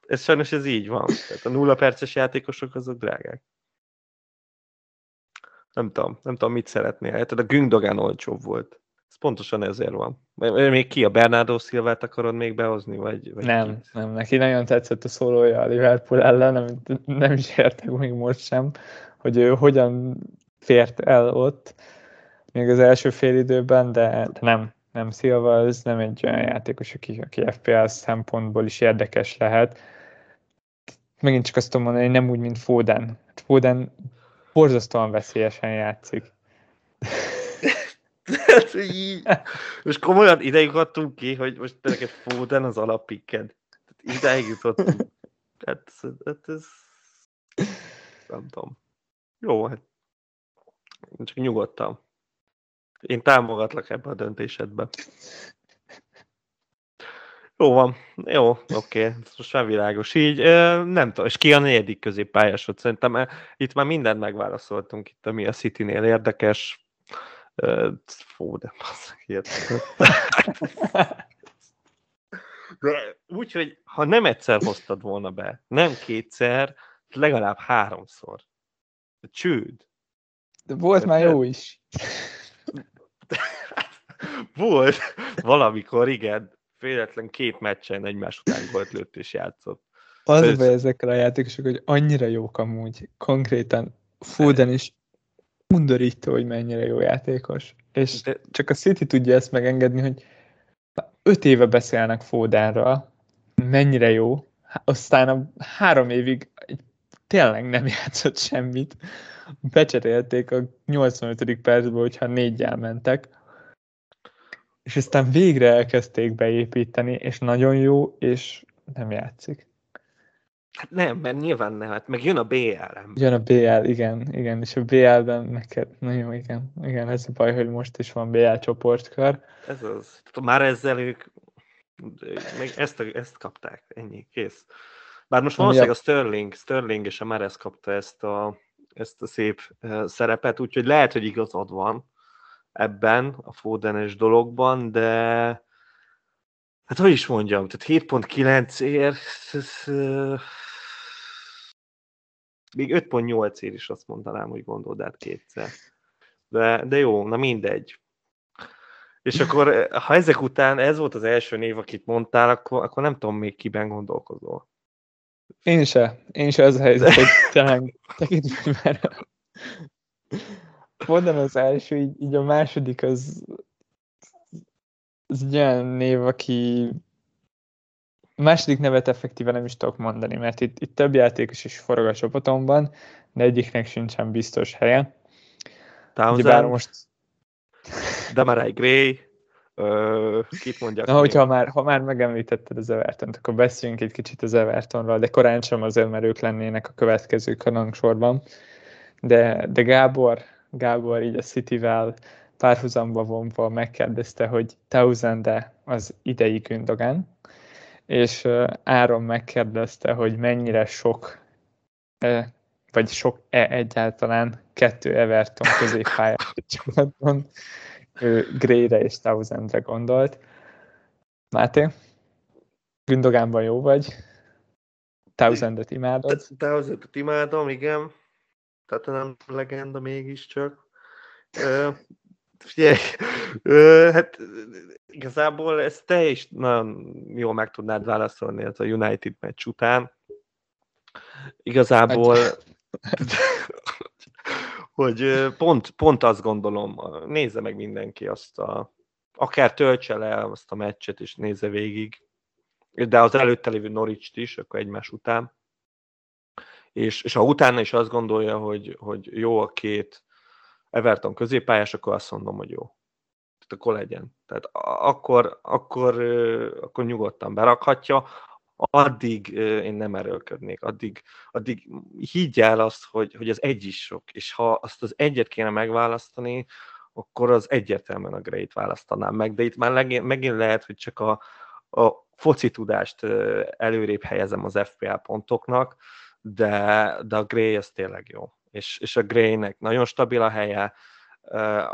A: ez sajnos ez így van. Tehát a nulla perces játékosok azok drágák. Nem tudom, nem tudom, mit szeretnél. Tehát a Gündogan olcsóbb volt. Ez pontosan ezért van. Még ki a Bernardo Silvát akarod még behozni? Vagy, vagy
B: nem, ki? nem, neki nagyon tetszett a szólója a Liverpool ellen, nem, nem is értek még most sem, hogy ő hogyan fért el ott, még az első fél időben, de, de nem, nem Silva, ez nem egy olyan játékos, aki, aki FPL szempontból is érdekes lehet. Megint csak azt tudom mondani, hogy nem úgy, mint Foden. Foden borzasztóan veszélyesen játszik.
A: hát, így. Most komolyan ideig adtunk ki, hogy most neked Foden az alappiked. Ideig jutottunk. Hát, hát ez... Nem tudom. Jó, hát csak nyugodtan. Én támogatlak ebbe a döntésedbe. Jó van, jó, oké, okay. most már világos. Így nem tudom, és ki a negyedik középpályásod? Szerintem itt már mindent megválaszoltunk, itt ami a City-nél érdekes. Fó, de De úgy, hogy ha nem egyszer hoztad volna be, nem kétszer, legalább háromszor. Csőd.
B: De volt de már jó is. [LAUGHS]
A: Volt, valamikor, igen véletlen két meccsen egymás után volt lőtt és játszott.
B: Az a baj ezekkel a játékosok, hogy annyira jók amúgy, konkrétan Foden is undorító, hogy mennyire jó játékos. És De... csak a City tudja ezt megengedni, hogy öt éve beszélnek Fodenről, mennyire jó, aztán a három évig tényleg nem [LAUGHS] játszott semmit, becserélték a 85. percben, hogyha négyel mentek, és aztán végre elkezdték beépíteni, és nagyon jó, és nem játszik.
A: Hát nem, mert nyilván nem, hát meg jön a BL.
B: Jön a BL, igen, igen, és a BL-ben meg kell, nagyon igen, igen, ez a baj, hogy most is van BL csoportkör.
A: Ez az. Már ezzel ők még ezt, ezt kapták, ennyi, kész. Bár most valószínűleg a Sterling, Sterling és a Mares kapta ezt a, ezt a szép szerepet, úgyhogy lehet, hogy igazad van ebben a Fodenes dologban, de hát hogy is mondjam, tehát 7.9 ér, még 5.8 ér is azt mondanám, hogy gondold át kétszer. De, de jó, na mindegy. És akkor, ha ezek után ez volt az első név, akit mondtál, akkor, akkor nem tudom még kiben gondolkozol.
B: Én se. Én se az a helyzet, hogy talán tekintve, mert mondanám az első, így, így a második az, az egy olyan név, aki a második nevet effektíve nem is tudok mondani, mert itt, itt több játékos is forog a csapatomban, de egyiknek sincsen biztos helye.
A: Townsend, most... [LAUGHS] Demarai Gray, Ö, kit mondjak?
B: Na, hogyha már, ha már megemlítetted az everton akkor beszéljünk egy kicsit az Evertonról, de korán sem azért, mert ők lennének a következő kanangsorban. De, de Gábor, Gábor így a City-vel párhuzamba vonva megkérdezte, hogy Townsend az idei Gündogan, és Áron megkérdezte, hogy mennyire sok, vagy sok-e egyáltalán kettő Everton középpályás csapatban ő Gray-re és Townsendre gondolt. Máté? Gündogánban jó vagy? Thousand-et imádod?
A: Thousand-et imádom, igen. Tehát nem legenda mégiscsak. Figyelj, hát igazából ezt te is nagyon jól meg tudnád válaszolni ez a United meccs után. Igazából [LAUGHS] hogy pont, pont azt gondolom, nézze meg mindenki azt a, akár töltse le azt a meccset, és nézze végig, de az előtte lévő norwich is, akkor egymás után. És, és ha utána is azt gondolja, hogy, hogy jó a két Everton középpályás, akkor azt mondom, hogy jó. Tehát akkor legyen. Tehát akkor, akkor, akkor nyugodtan berakhatja. Addig én nem erőlködnék, addig, addig higgy el azt, hogy, hogy az egy is sok, és ha azt az egyet kéne megválasztani, akkor az egyértelműen a Grey-t választanám meg, de itt már legén, megint lehet, hogy csak a, a foci tudást előrébb helyezem az FPL pontoknak, de, de a Grey az tényleg jó. És, és a Grey-nek nagyon stabil a helye,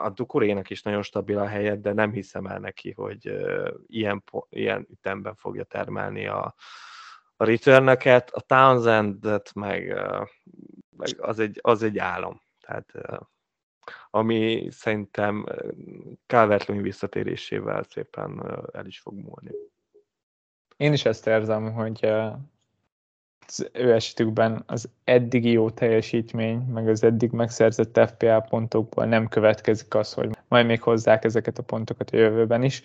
A: a Dukurénak is nagyon stabil a helye, de nem hiszem el neki, hogy ilyen, ilyen ütemben fogja termelni a, a returnöket, a Townsendet meg, meg az, egy, az egy álom. Tehát ami szerintem calvert visszatérésével szépen el is fog múlni.
B: Én is ezt érzem, hogy az ő esetükben az eddigi jó teljesítmény, meg az eddig megszerzett FPL pontokból nem következik az, hogy majd még hozzák ezeket a pontokat a jövőben is.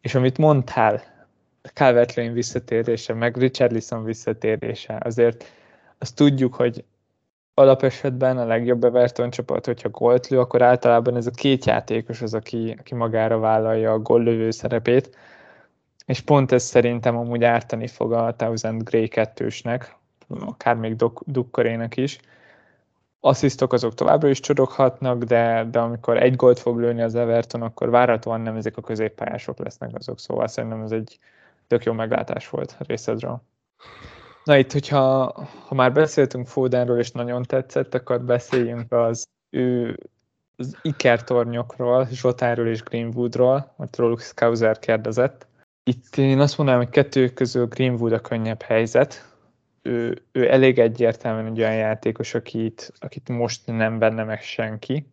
B: És amit mondtál, calvert visszatérése, meg Richarlison visszatérése, azért azt tudjuk, hogy alapesetben a legjobb Everton csapat, hogyha gólt lő, akkor általában ez a két játékos az, aki, aki magára vállalja a góllövő szerepét, és pont ez szerintem amúgy ártani fog a Thousand Grey kettősnek, akár még Dukkorének is. Asszisztok azok továbbra is csoroghatnak, de, de amikor egy gólt fog lőni az Everton, akkor várhatóan nem ezek a középpályások lesznek azok, szóval szerintem ez egy tök jó meglátás volt részedről. Na itt, hogyha ha már beszéltünk Fodenról, és nagyon tetszett, akkor beszéljünk az ő az ikertornyokról, Zsotáról és Greenwoodról, mert róluk Skouser kérdezett. Itt én azt mondanám, hogy kettő közül Greenwood a könnyebb helyzet. Ő, ő elég egyértelműen egy olyan játékos, akit, akit most nem benne meg senki.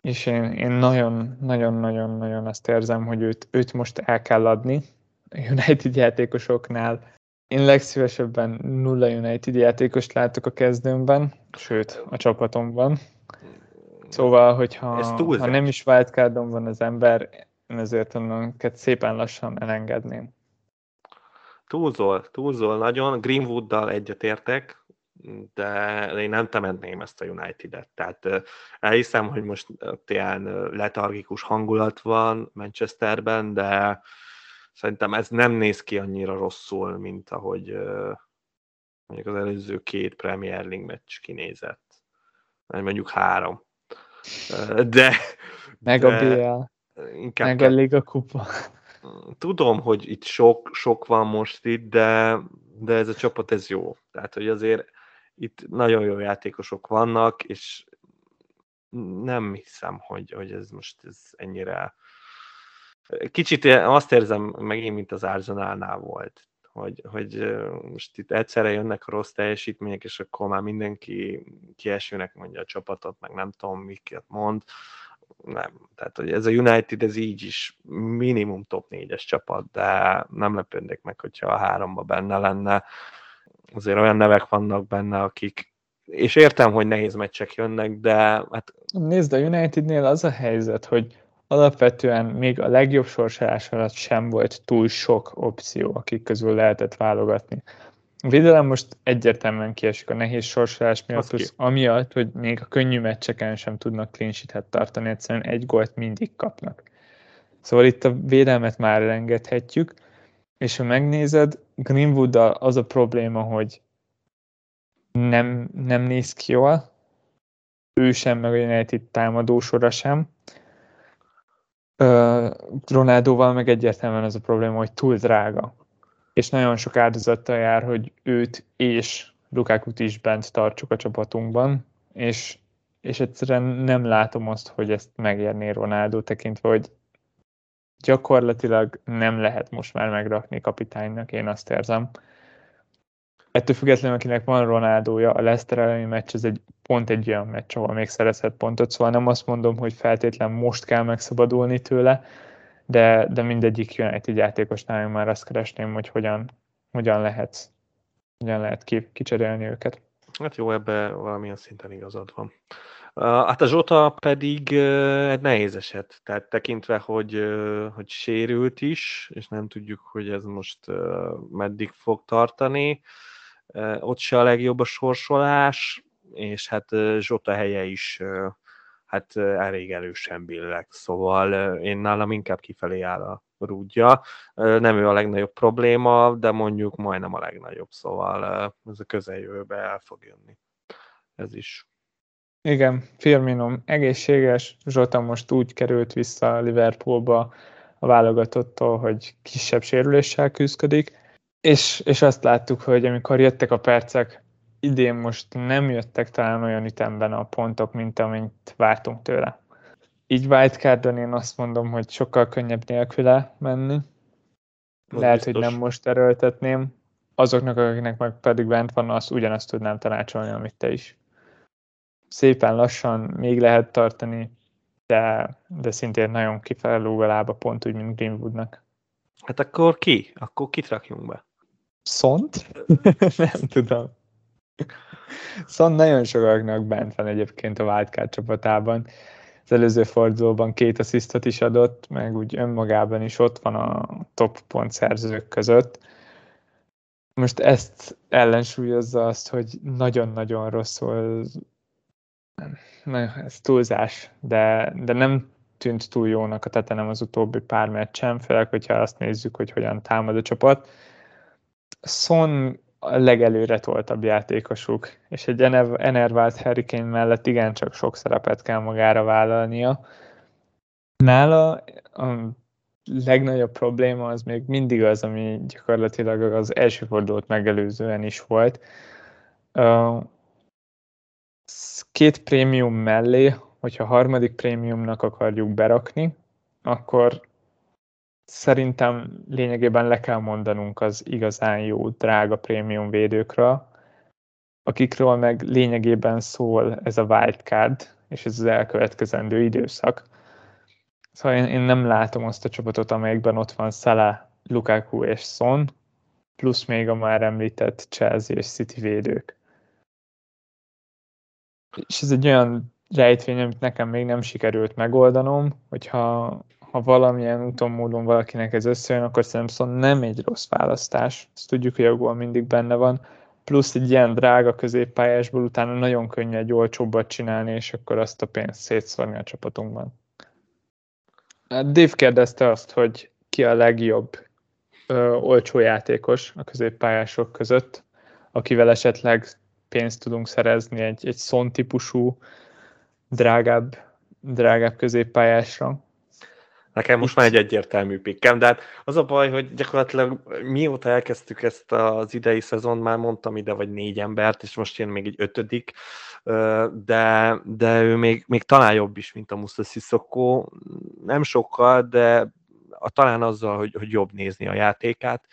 B: És én, én nagyon, nagyon, nagyon, nagyon azt érzem, hogy őt, őt most el kell adni. A United játékosoknál én legszívesebben nulla United játékost látok a kezdőmben, sőt, a csapatomban. Szóval, hogyha ha nem is wildcardon van az ember, én ezért onnan szépen lassan elengedném.
A: Túlzol, túlzol nagyon. Greenwooddal egyetértek. de én nem temetném ezt a United-et. Tehát elhiszem, hogy most ilyen letargikus hangulat van Manchesterben, de szerintem ez nem néz ki annyira rosszul, mint ahogy mondjuk az előző két Premier League meccs kinézett. Vagy mondjuk három. De...
B: Meg a BL. Inkább meg a Kupa.
A: Tudom, hogy itt sok, sok van most itt, de, de ez a csapat ez jó. Tehát, hogy azért itt nagyon jó játékosok vannak, és nem hiszem, hogy, hogy ez most ez ennyire... Kicsit azt érzem megint, mint az Arsenalnál volt, hogy, hogy most itt egyszerre jönnek a rossz teljesítmények, és akkor már mindenki kiesőnek mondja a csapatot, meg nem tudom, miket mond. Nem, tehát hogy ez a United, ez így is minimum top 4-es csapat, de nem lepődnék meg, hogyha a háromba benne lenne azért olyan nevek vannak benne, akik és értem, hogy nehéz meccsek jönnek, de hát...
B: Nézd, a Unitednél az a helyzet, hogy alapvetően még a legjobb sorsolás alatt sem volt túl sok opció, akik közül lehetett válogatni. A védelem most egyértelműen kiesik a nehéz sorsolás miatt, plusz amiatt, hogy még a könnyű meccseken sem tudnak clean tartani, egyszerűen egy gólt mindig kapnak. Szóval itt a védelmet már elengedhetjük, és ha megnézed, greenwood az a probléma, hogy nem, nem néz ki jól, ő sem, meg a United támadósora sem. Ronaldóval meg egyértelműen az a probléma, hogy túl drága. És nagyon sok áldozattal jár, hogy őt és Lukákut is bent tartsuk a csapatunkban, és, és egyszerűen nem látom azt, hogy ezt megérné Ronaldo tekintve, hogy gyakorlatilag nem lehet most már megrakni kapitánynak, én azt érzem. Ettől függetlenül, akinek van Ronaldója, a Leicester elleni meccs, ez egy pont egy olyan meccs, ahol még szerezhet pontot, szóval nem azt mondom, hogy feltétlen most kell megszabadulni tőle, de, de mindegyik United játékosnál már azt keresném, hogy hogyan, hogyan lehet, hogyan lehet kicserélni őket.
A: Hát jó, ebbe valamilyen szinten igazad van. Hát a Zsota pedig egy nehéz eset, tehát tekintve, hogy, hogy sérült is, és nem tudjuk, hogy ez most meddig fog tartani. Ott se a legjobb a sorsolás, és hát Zsota helye is hát elég erősen billeg, szóval én nálam inkább kifelé áll a rúdja. Nem ő a legnagyobb probléma, de mondjuk majdnem a legnagyobb, szóval ez a közeljövőbe el fog jönni. Ez is.
B: Igen, Firmino egészséges, Zsota most úgy került vissza Liverpoolba a válogatottól, hogy kisebb sérüléssel küzdik, és, és azt láttuk, hogy amikor jöttek a percek, idén most nem jöttek talán olyan ütemben a pontok, mint amit vártunk tőle. Így wildcardon én azt mondom, hogy sokkal könnyebb nélküle menni. Az Lehet, biztos. hogy nem most erőltetném. Azoknak, akiknek meg pedig bent van, azt ugyanazt tudnám tanácsolni, amit te is szépen lassan még lehet tartani, de, de szintén nagyon kifelelő a lába, pont úgy, mint Greenwoodnak.
A: Hát akkor ki? Akkor kit rakjunk be?
B: Szont? [LAUGHS] Nem tudom. Szont nagyon sokaknak bent van egyébként a Wildcard csapatában. Az előző fordulóban két asszisztot is adott, meg úgy önmagában is ott van a top pontszerzők között. Most ezt ellensúlyozza azt, hogy nagyon-nagyon rosszul na, ez túlzás, de, de nem tűnt túl jónak a tetenem az utóbbi pár meccsen, főleg, hogyha azt nézzük, hogy hogyan támad a csapat. Son a legelőre toltabb játékosuk, és egy enervált Hurricane mellett igencsak sok szerepet kell magára vállalnia. Nála a legnagyobb probléma az még mindig az, ami gyakorlatilag az első fordulót megelőzően is volt két prémium mellé, hogyha harmadik prémiumnak akarjuk berakni, akkor szerintem lényegében le kell mondanunk az igazán jó, drága prémium védőkről, akikről meg lényegében szól ez a wildcard, és ez az elkövetkezendő időszak. Szóval én, én nem látom azt a csapatot, amelyikben ott van Salah, Lukaku és Son, plusz még a már említett Chelsea és City védők és ez egy olyan rejtvény, amit nekem még nem sikerült megoldanom, hogyha ha valamilyen úton, módon valakinek ez összejön, akkor szerintem szóval nem egy rossz választás. Ezt tudjuk, hogy a gól mindig benne van. plusz egy ilyen drága középpályásból utána nagyon könnyű egy olcsóbbat csinálni, és akkor azt a pénzt szétszórni a csapatunkban. Hát Dave kérdezte azt, hogy ki a legjobb ö, olcsó játékos a középpályások között, akivel esetleg pénzt tudunk szerezni egy, egy szon típusú drágább, drágább középpályásra.
A: Nekem most már egy egyértelmű pikkem, de hát az a baj, hogy gyakorlatilag mióta elkezdtük ezt az idei szezon, már mondtam ide vagy négy embert, és most jön még egy ötödik, de, de ő még, még talán jobb is, mint a Musa Sissoko. Nem sokkal, de a, talán azzal, hogy, hogy jobb nézni a játékát,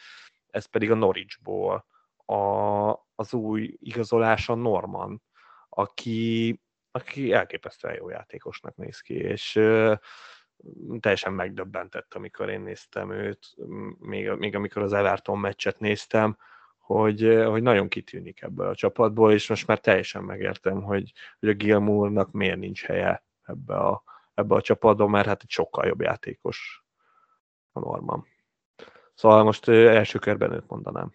A: ez pedig a Norwichból a, az új igazolása Norman, aki, aki elképesztően jó játékosnak néz ki, és teljesen megdöbbentett, amikor én néztem őt, még, még amikor az Everton meccset néztem, hogy, hogy nagyon kitűnik ebből a csapatból, és most már teljesen megértem, hogy, hogy a Gilmournak miért nincs helye ebbe a, ebbe a csapatba, mert hát egy sokkal jobb játékos a Norman. Szóval most első körben őt mondanám.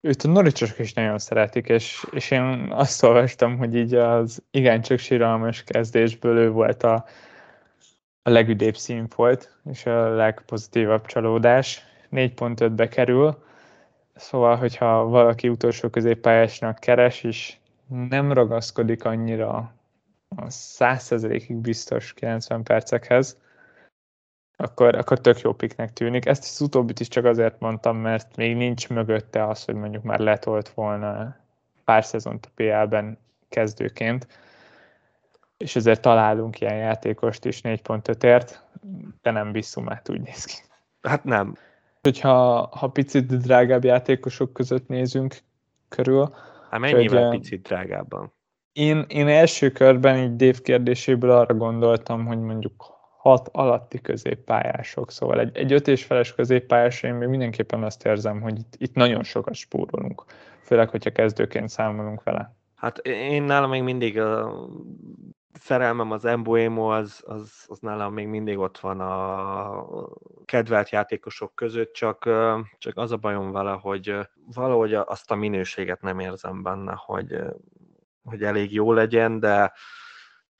B: Őt a Noricsosok is nagyon szeretik, és, és én azt olvastam, hogy így az igencsak síralmas kezdésből ő volt a, a legüdébb színfolt, és a legpozitívabb csalódás. 4.5-be kerül, szóval, hogyha valaki utolsó középpályásnak keres, és nem ragaszkodik annyira a 100%-ig biztos 90 percekhez, akkor, akkor tök jó piknek tűnik. Ezt az utóbbit is csak azért mondtam, mert még nincs mögötte az, hogy mondjuk már letolt volna pár szezont a PL-ben kezdőként, és ezért találunk ilyen játékost is 4.5-ért, de nem Bissumát úgy néz ki.
A: Hát nem.
B: Hogyha ha picit drágább játékosok között nézünk körül.
A: Hát mennyivel hogy, picit drágábban?
B: Én, én első körben így Dave kérdéséből arra gondoltam, hogy mondjuk hat alatti középpályások, szóval egy, egy öt és feles középpályásra én még mindenképpen azt érzem, hogy itt, itt nagyon sokat spórolunk, főleg, hogyha kezdőként számolunk vele.
A: Hát én nálam még mindig a szerelmem az Embuemo, az, az, az nálam még mindig ott van a kedvelt játékosok között, csak, csak az a bajom vele, hogy valahogy azt a minőséget nem érzem benne, hogy, hogy elég jó legyen, de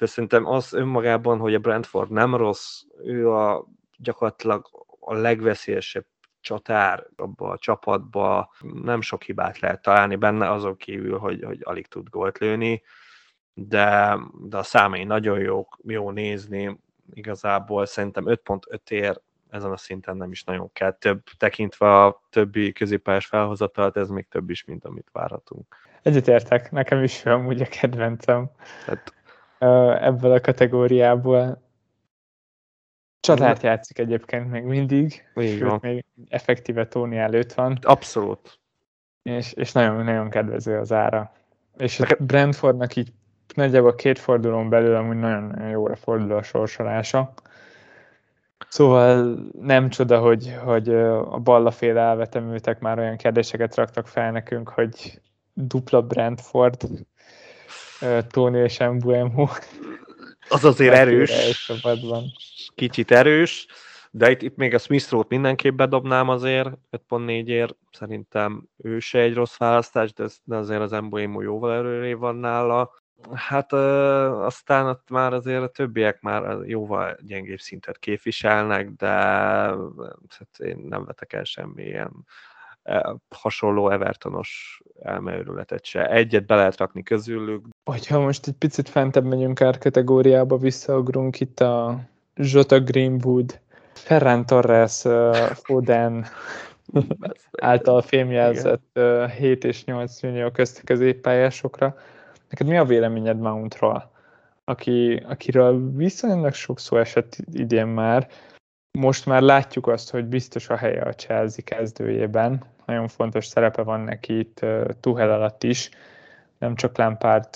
A: de szerintem az önmagában, hogy a Brentford nem rossz, ő a gyakorlatilag a legveszélyesebb csatár abba a csapatba, nem sok hibát lehet találni benne, azon kívül, hogy, hogy alig tud gólt lőni, de, de a számai nagyon jók, jó nézni, igazából szerintem 5.5 ér ezen a szinten nem is nagyon kell több, tekintve a többi középpályás felhozatalt, ez még több is, mint amit várhatunk.
B: Egyetértek, nekem is amúgy a kedvencem. Tehát ebből a kategóriából. Csatárt játszik egyébként még mindig, Így sőt, van. még effektíve Tóni előtt van.
A: Abszolút.
B: És, és nagyon, nagyon kedvező az ára. És a Brentfordnak így nagyjából két fordulón belül amúgy nagyon, nagyon jóra fordul a sorsolása. Szóval nem csoda, hogy, hogy a ballaféle elvetemültek már olyan kérdéseket raktak fel nekünk, hogy dupla Brentford, Tony és Embuemo.
A: Az azért erős. Kicsit erős, de itt, itt még a Smith mindenképp bedobnám azért, 5.4-ért. Szerintem ő se egy rossz választás, de, de azért az Embuemo jóval erőré van nála. Hát aztán ott már azért a többiek már jóval gyengébb szintet képviselnek, de hát én nem vetek el semmilyen E, hasonló Evertonos elmeőrületet se. Egyet be lehet rakni közülük.
B: Hogyha most egy picit fentebb megyünk ár kategóriába, visszaugrunk itt a Jota Greenwood, Ferran Torres, Foden [LAUGHS] által fémjelzett 7 és 8 millió közti középpályásokra. Neked mi a véleményed Mountról? Aki, akiről viszonylag sok szó esett idén már, most már látjuk azt, hogy biztos a helye a Chelsea kezdőjében. Nagyon fontos szerepe van neki itt Tuhel alatt is. Nem csak Lampard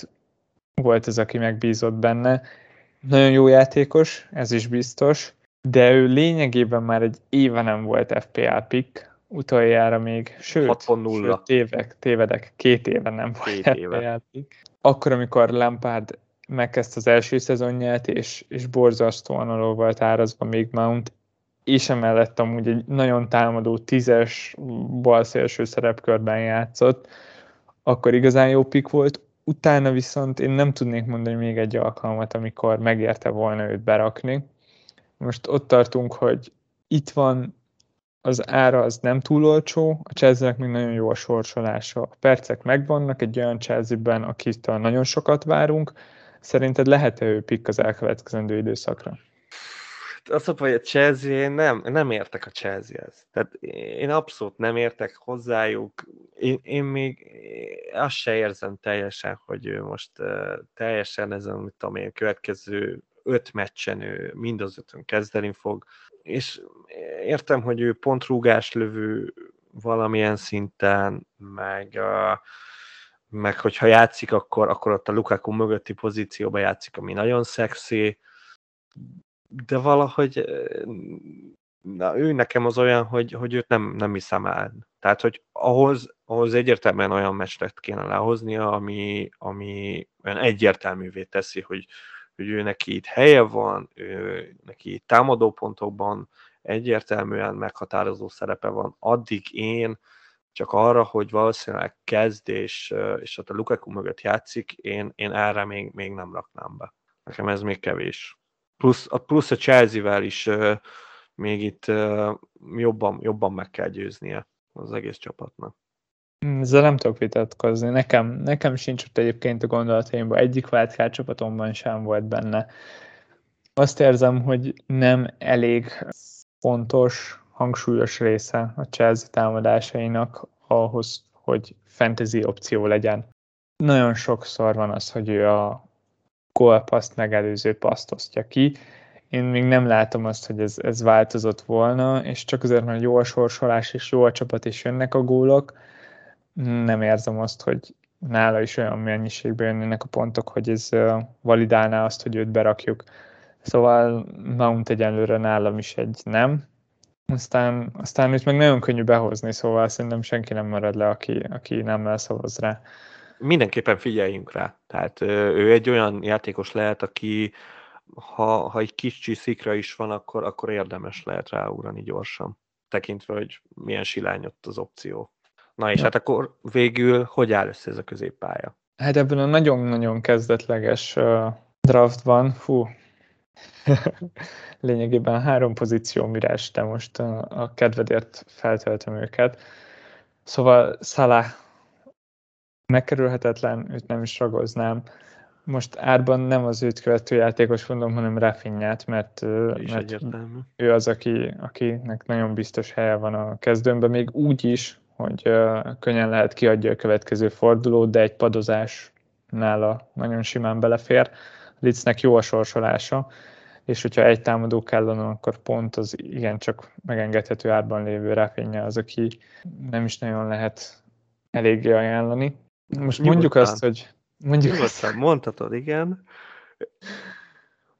B: volt az, aki megbízott benne. Nagyon jó játékos, ez is biztos, de ő lényegében már egy éve nem volt FPL pick, utoljára még, sőt, sőt tévek, tévedek, két éve nem volt két FPL éve. pick. Akkor, amikor Lampard megkezdte az első szezonját, és, és borzasztóan alól volt árazva még Mount, és emellett amúgy egy nagyon támadó tízes balszélső szerepkörben játszott, akkor igazán jó pick volt. Utána viszont én nem tudnék mondani még egy alkalmat, amikor megérte volna őt berakni. Most ott tartunk, hogy itt van az ára az nem túl olcsó, a chelsea még nagyon jó a sorsolása. A percek megvannak egy olyan Chelsea-ben, akitől nagyon sokat várunk. Szerinted lehet-e ő pick az elkövetkezendő időszakra?
A: azt mondom, hogy a Chelsea, én nem, nem értek a Chelsea-hez. Tehát én abszolút nem értek hozzájuk. Én, én még azt se érzem teljesen, hogy ő most teljesen ezen, mit tudom én, következő öt meccsen ő mind az ötön kezdeni fog. És értem, hogy ő pont rúgás lövő valamilyen szinten, meg, uh, meg hogyha játszik, akkor, akkor ott a Lukaku mögötti pozícióba játszik, ami nagyon szexi, de valahogy na, ő nekem az olyan, hogy, hogy őt nem, nem hiszem el. Tehát, hogy ahhoz, ahhoz egyértelműen olyan meccset kéne lehoznia, ami, ami olyan egyértelművé teszi, hogy, hogy ő neki itt helye van, ő neki itt támadópontokban egyértelműen meghatározó szerepe van. Addig én csak arra, hogy valószínűleg kezd, és, ott a Lukaku mögött játszik, én, én erre még, még nem raknám be. Nekem ez még kevés plusz, a, plusz a Chelsea-vel is még itt jobban, jobban meg kell győznie az egész csapatnak.
B: Hmm, ezzel nem tudok vitatkozni. Nekem, nekem sincs ott egyébként a gondolataimban, egyik wildcard csapatomban sem volt benne. Azt érzem, hogy nem elég fontos, hangsúlyos része a Chelsea támadásainak ahhoz, hogy fantasy opció legyen. Nagyon sokszor van az, hogy ő a gólpaszt megelőző paszt osztja ki. Én még nem látom azt, hogy ez, ez változott volna, és csak azért, mert jó a sorsolás és jó a csapat, és jönnek a gólok, nem érzem azt, hogy nála is olyan mennyiségben jönnek a pontok, hogy ez validálná azt, hogy őt berakjuk. Szóval Mount egyenlőre nálam is egy nem. Aztán, aztán őt meg nagyon könnyű behozni, szóval szerintem senki nem marad le, aki, aki nem elszavaz rá
A: mindenképpen figyeljünk rá. Tehát ő egy olyan játékos lehet, aki ha, ha egy kis csiszikra is van, akkor, akkor érdemes lehet ráugrani gyorsan, tekintve, hogy milyen silány ott az opció. Na és ja. hát akkor végül hogy áll össze ez a középpálya?
B: Hát ebben a nagyon-nagyon kezdetleges uh, draftban, fú, [LAUGHS] lényegében három pozíció mire de most a, a kedvedért feltöltöm őket. Szóval Salah megkerülhetetlen, őt nem is ragoznám. Most árban nem az őt követő játékos mondom, hanem Rafinhát, mert, mert ő az, aki, akinek nagyon biztos helye van a kezdőmben, még úgy is, hogy könnyen lehet kiadja a következő fordulót, de egy padozás nála nagyon simán belefér. Litznek jó a sorsolása, és hogyha egy támadó kellene, akkor pont az igencsak megengedhető árban lévő Rafinha az, aki nem is nagyon lehet eléggé ajánlani. Most mondjuk azt, hogy...
A: Mondjuk azt, mondhatod, igen.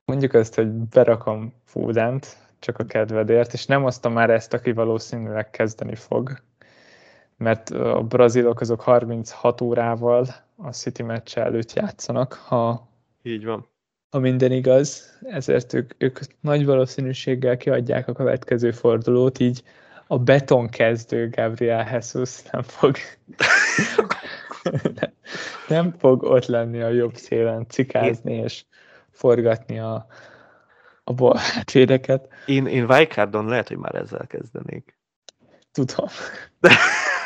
B: Mondjuk azt, hogy berakom Fúdent, csak a kedvedért, és nem azt már ezt, aki valószínűleg kezdeni fog, mert a brazilok azok 36 órával a City meccs előtt játszanak, ha,
A: Így van.
B: ha minden igaz, ezért ők, ők nagy valószínűséggel kiadják a következő fordulót, így a beton kezdő Gabriel Jesus nem fog [LAUGHS] nem fog ott lenni a jobb szélen cikázni én... és forgatni a, a bolhátvédeket.
A: Én, én Vajkárdon lehet, hogy már ezzel kezdenék.
B: Tudom. [LAUGHS]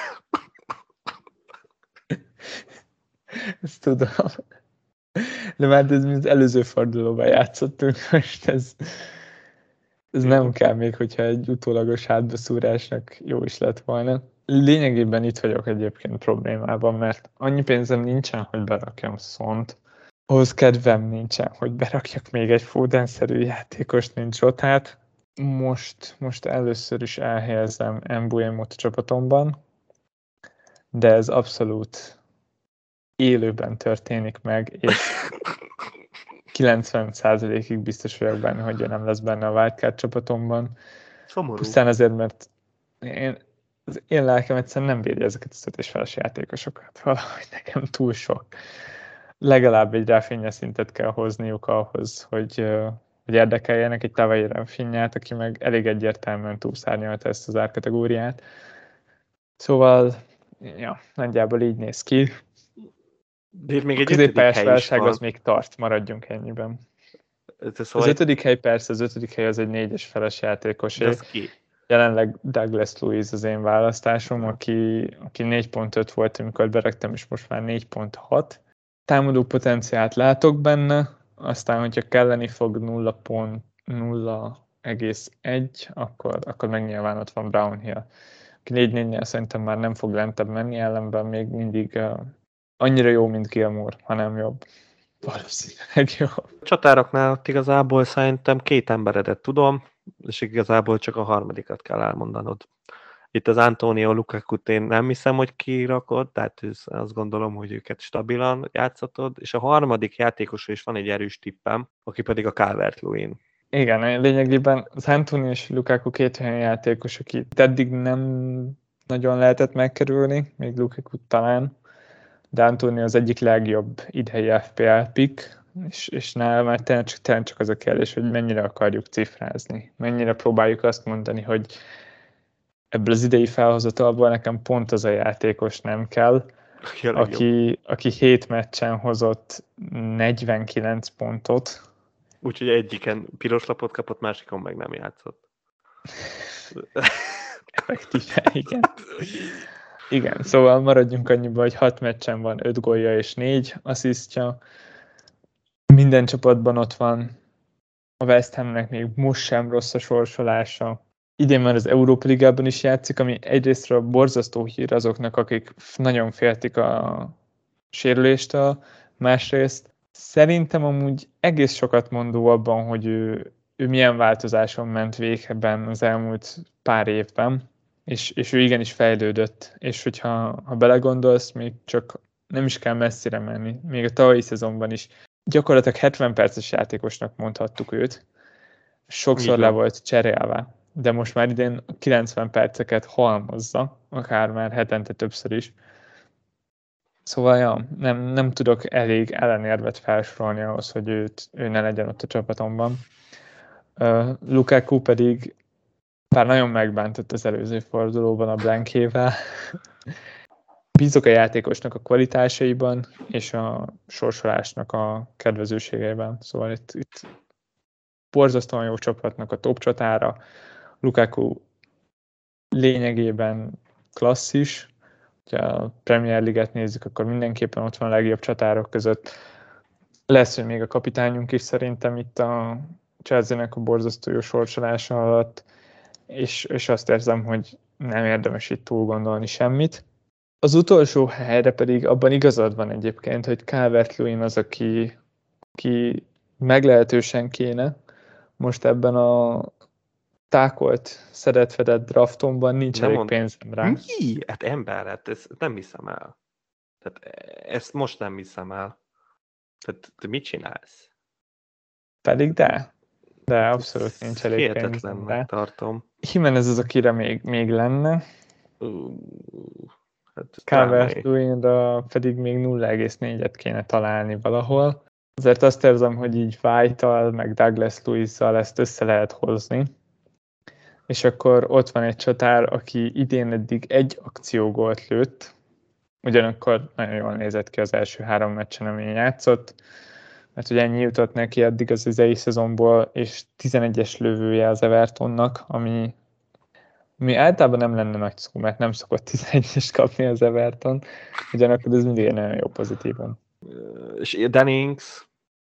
B: [LAUGHS] Ezt tudom. De már ez az előző fordulóban játszottunk, [LAUGHS] most ez, ez nem kell még, hogyha egy utólagos hátbeszúrásnak jó is lett volna lényegében itt vagyok egyébként problémában, mert annyi pénzem nincsen, hogy berakjam szont, ahhoz kedvem nincsen, hogy berakjak még egy Foden-szerű játékost, mint Zsotát. Most, most először is elhelyezem Embuemot a csapatomban, de ez abszolút élőben történik meg, és [LAUGHS] 90%-ig biztos vagyok benne, hogy nem lesz benne a wildcard csapatomban. Szomorú. Pusztán azért, mert én az én lelkem egyszerűen nem védi ezeket a szötésfeles játékosokat. Valahogy nekem túl sok. Legalább egy ráfényes szintet kell hozniuk ahhoz, hogy, hogy érdekeljenek egy tavalyi ráfényát, aki meg elég egyértelműen túlszárnyalta ezt az árkategóriát. Szóval, ja, nagyjából így néz ki.
A: De még egy
B: középpályás válság az még tart, maradjunk ennyiben.
A: Ez
B: Az
A: Szóval
B: ötödik hely persze, az ötödik hely az egy négyes feles
A: ki?
B: Jelenleg Douglas Lewis az én választásom, aki, aki 4.5 volt, amikor beraktam, és most már 4.6. Támadó potenciált látok benne, aztán, hogyha kelleni fog 0.0,1, akkor, akkor meg nyilván ott van Brownhill. Aki 4-4-nél szerintem már nem fog lentebb menni, ellenben még mindig annyira jó, mint Gilmore, hanem jobb. Valószínűleg [LAUGHS] jó.
A: A csatároknál ott igazából szerintem két emberedet tudom, és igazából csak a harmadikat kell elmondanod. Itt az Antonio lukaku én nem hiszem, hogy kirakod, tehát azt gondolom, hogy őket stabilan játszatod, és a harmadik játékosról is van egy erős tippem, aki pedig a calvert -Lewin.
B: Igen, lényegében az Anthony és Lukaku két olyan játékos, akit eddig nem nagyon lehetett megkerülni, még Lukaku talán, de az egyik legjobb idei FPL pick, és, és nálam már tényleg csak, tényleg csak az a kérdés, hogy mennyire akarjuk cifrázni, mennyire próbáljuk azt mondani, hogy ebből az idei felhozatalból nekem pont az a játékos nem kell,
A: Aki
B: aki, aki hét meccsen hozott 49 pontot,
A: Úgyhogy egyiken piros lapot kapott, másikon meg nem játszott.
B: effektíve, igen. [LAUGHS] Igen, szóval maradjunk annyiba, hogy 6 meccsen van 5 gólja és 4 asszisztja. Minden csapatban ott van. A West Hamnek még most sem rossz a sorsolása. Idén már az Európa Ligában is játszik, ami egyrésztről borzasztó hír azoknak, akik nagyon féltik a sérüléstől, másrészt szerintem amúgy egész sokat mondó abban, hogy ő, ő milyen változáson ment végben az elmúlt pár évben, és, és ő igenis fejlődött, és hogyha ha belegondolsz, még csak nem is kell messzire menni, még a tavalyi szezonban is. Gyakorlatilag 70 perces játékosnak mondhattuk őt, sokszor
A: Így
B: le volt cserélve, de most már idén 90 perceket halmozza, akár már hetente többször is. Szóval ja, nem, nem tudok elég ellenérvet felsorolni ahhoz, hogy őt, ő ne legyen ott a csapatomban. Uh, Lukaku pedig bár nagyon megbántott az előző fordulóban a Blankével. Bízok a játékosnak a kvalitásaiban és a sorsolásnak a kedvezőségeiben. Szóval itt, itt borzasztóan jó csapatnak a top csatára. Lukaku lényegében klasszis. Ha a Premier League-et nézzük, akkor mindenképpen ott van a legjobb csatárok között. Lesz, hogy még a kapitányunk is szerintem itt a Chelsea-nek a borzasztó jó sorsolása alatt és, és azt érzem, hogy nem érdemes itt túl gondolni semmit. Az utolsó helyre pedig abban igazad van egyébként, hogy calvert az, aki, aki meglehetősen kéne. Most ebben a tákolt, szedett-fedett draftomban nincs
A: Nem
B: elég
A: mond-
B: pénzem rá.
A: Mi? Hát ember, hát ezt nem hiszem el. Tehát ezt most nem hiszem el. Tehát te mit csinálsz?
B: Pedig de. De abszolút nincs elég.
A: Hihetetlennek tartom.
B: Jimenez az, akire még, még lenne.
A: Ú, Hát,
B: calvert
A: drámai.
B: pedig még 0,4-et kéne találni valahol. Azért azt érzem, hogy így White-tal, meg Douglas Lewis-zal ezt össze lehet hozni. És akkor ott van egy csatár, aki idén eddig egy akciógolt lőtt, ugyanakkor nagyon jól nézett ki az első három meccsen, amin játszott, mert ugye ennyi jutott neki eddig az idei szezonból, és 11-es lövője az Evertonnak, ami, ami általában nem lenne nagy szó, mert nem szokott 11-es kapni az Everton, ugyanakkor ez mindig egy nagyon jó pozitívum.
A: És Dennings,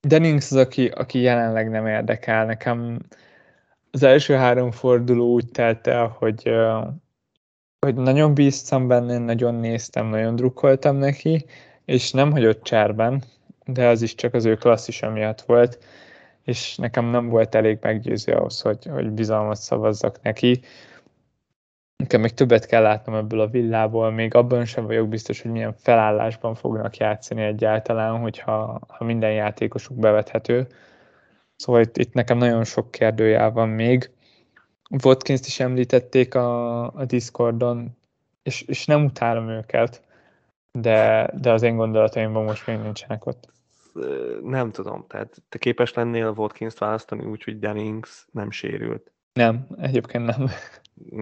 B: Dennings az, aki, aki jelenleg nem érdekel. Nekem az első három forduló úgy telt el, hogy, hogy nagyon bíztam benne, nagyon néztem, nagyon drukkoltam neki, és nem hagyott cserben, de az is csak az ő klasszisa miatt volt, és nekem nem volt elég meggyőző ahhoz, hogy, hogy bizalmat szavazzak neki. Nekem még többet kell látnom ebből a villából, még abban sem vagyok biztos, hogy milyen felállásban fognak játszani egyáltalán, hogyha ha minden játékosuk bevethető. Szóval itt, itt nekem nagyon sok kérdőjel van még. Watkins-t is említették a, a Discordon, és, és nem utálom őket, de, de az én gondolataimban most még nincsenek ott.
A: Nem tudom, tehát te képes lennél Watkins-t választani úgy, hogy Dennings nem sérült.
B: Nem, egyébként nem.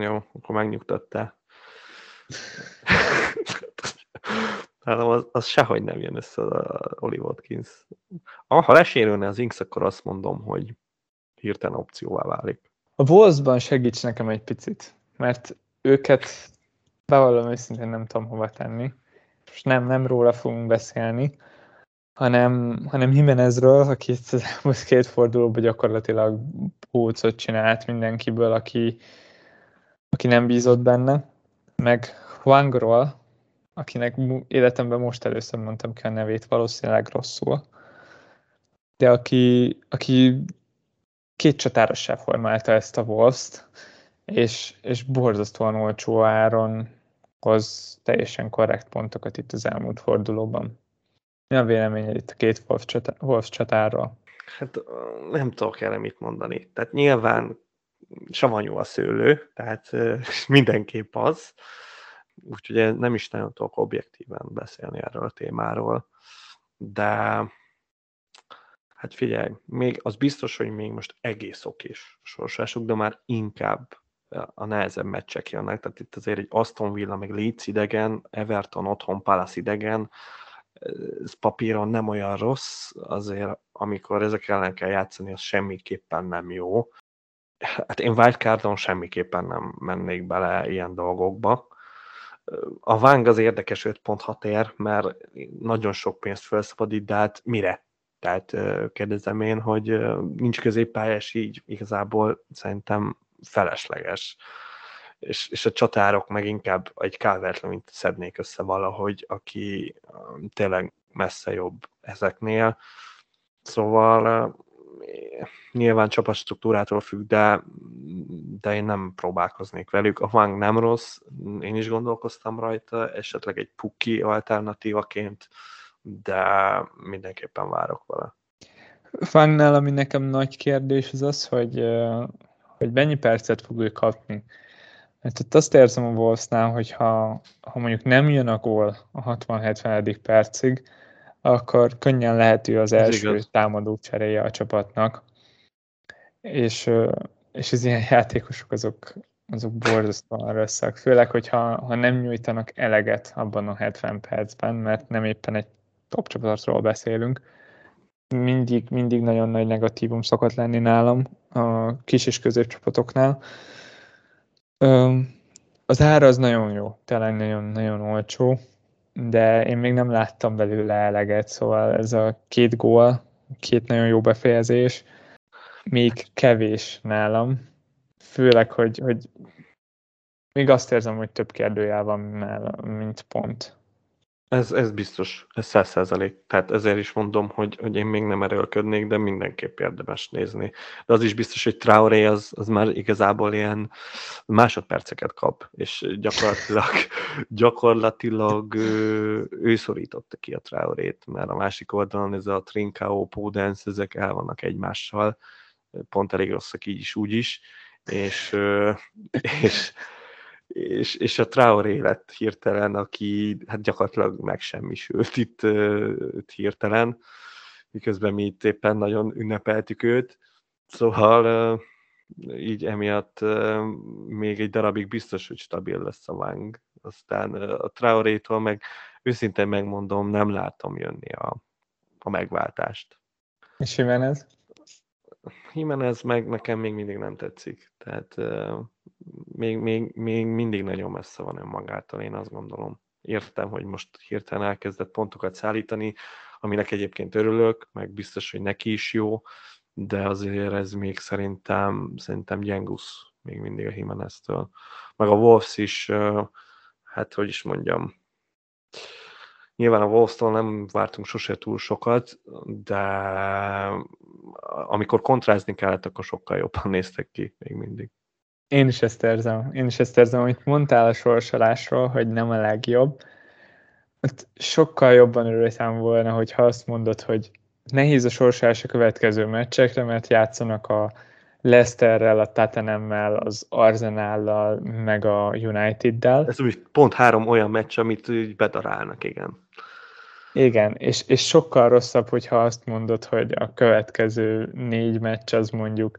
A: Jó, akkor megnyugtattál. Tehát az, az sehogy nem jön össze a Oli Watkins. Ah, ha lesérülne az Inks, akkor azt mondom, hogy hirtelen opcióvá válik.
B: A Wolvesban segíts nekem egy picit, mert őket bevallom őszintén nem tudom hova tenni. Most nem, nem róla fogunk beszélni, hanem, hanem Jimenezről, aki itt az elmúlt két fordulóban gyakorlatilag pólcot csinált mindenkiből, aki, aki nem bízott benne, meg Huangról, akinek életemben most először mondtam ki a nevét, valószínűleg rosszul, de aki, aki két csatárossá formálta ezt a wolves és, és borzasztóan olcsó áron hoz teljesen korrekt pontokat itt az elmúlt fordulóban. Mi a véleményed itt a két Wolves, csatá, Wolves csatáról?
A: Hát nem tudok erre mit mondani. Tehát nyilván savanyú a szőlő, tehát [LAUGHS] mindenképp az. Úgyhogy nem is nagyon tudok objektíven beszélni erről a témáról. De hát figyelj, még az biztos, hogy még most egész okés sorsásuk, de már inkább a nehezebb meccsek jönnek, tehát itt azért egy Aston Villa, meg Leeds idegen, Everton otthon, Palace idegen, ez papíron nem olyan rossz, azért amikor ezek ellen kell játszani, az semmiképpen nem jó. Hát én wildcardon semmiképpen nem mennék bele ilyen dolgokba. A Vang az érdekes 5.6 ér, mert nagyon sok pénzt felszabadít, de hát mire? Tehát kérdezem én, hogy nincs középpályás, így igazából szerintem felesleges. És, és a csatárok meg inkább egy calvert mint szednék össze valahogy, aki tényleg messze jobb ezeknél. Szóval nyilván csapatstruktúrától függ, de, de én nem próbálkoznék velük. A Wang nem rossz, én is gondolkoztam rajta, esetleg egy Puki alternatívaként, de mindenképpen várok vele.
B: Fangnál, ami nekem nagy kérdés, az az, hogy, hogy mennyi percet fog ő kapni. Mert ott azt érzem a Wolvesnál, hogy ha, ha mondjuk nem jön a gól a 60-70. percig, akkor könnyen lehető az első Ez támadó cseréje a csapatnak. És, és az ilyen játékosok azok, azok borzasztóan rosszak. Főleg, hogyha ha nem nyújtanak eleget abban a 70 percben, mert nem éppen egy top csapatról beszélünk, mindig, mindig nagyon nagy negatívum szokott lenni nálam a kis és középcsapatoknál. Az ára az nagyon jó, tényleg nagyon-nagyon olcsó, de én még nem láttam belőle eleget, szóval ez a két gól, két nagyon jó befejezés, még kevés nálam, főleg, hogy, hogy még azt érzem, hogy több kérdőjel van nálam, mint pont.
A: Ez, ez biztos, ez száz százalék. Tehát ezért is mondom, hogy, hogy én még nem erőlködnék, de mindenképp érdemes nézni. De az is biztos, hogy Traoré az, az már igazából ilyen másodperceket kap, és gyakorlatilag, [LAUGHS] gyakorlatilag ő, ő szorította ki a Traorét, mert a másik oldalon ez a Trincao, Podence, ezek el vannak egymással, pont elég rosszak így is, úgy is, és, [LAUGHS] és és, és a Traoré lett hirtelen, aki hát gyakorlatilag megsemmisült itt, itt hirtelen, miközben mi itt éppen nagyon ünnepeltük őt. Szóval így emiatt még egy darabig biztos, hogy stabil lesz a Wang. Aztán a Traorétól meg őszintén megmondom, nem látom jönni a, a megváltást.
B: És Jimenez?
A: Jimenez meg nekem még mindig nem tetszik. Tehát még, még, még mindig nagyon messze van önmagától, én azt gondolom. Értem, hogy most hirtelen elkezdett pontokat szállítani, aminek egyébként örülök, meg biztos, hogy neki is jó, de azért ez még szerintem, szerintem gyengusz még mindig a Jimenez-től. Meg a Wolves is, hát hogy is mondjam, nyilván a wolves nem vártunk sose túl sokat, de amikor kontrázni kellett, akkor sokkal jobban [LAUGHS] néztek ki még mindig.
B: Én is ezt érzem. Én is ezt érzem, amit mondtál a sorsolásról, hogy nem a legjobb. Ott sokkal jobban örültem volna, hogyha azt mondod, hogy nehéz a sorsolás a következő meccsekre, mert játszanak a Leicesterrel, a Tottenhammel, az Arsenállal, meg a United-del.
A: Ez úgy pont három olyan meccs, amit úgy bedarálnak, igen.
B: Igen, és, és sokkal rosszabb, hogyha azt mondod, hogy a következő négy meccs az mondjuk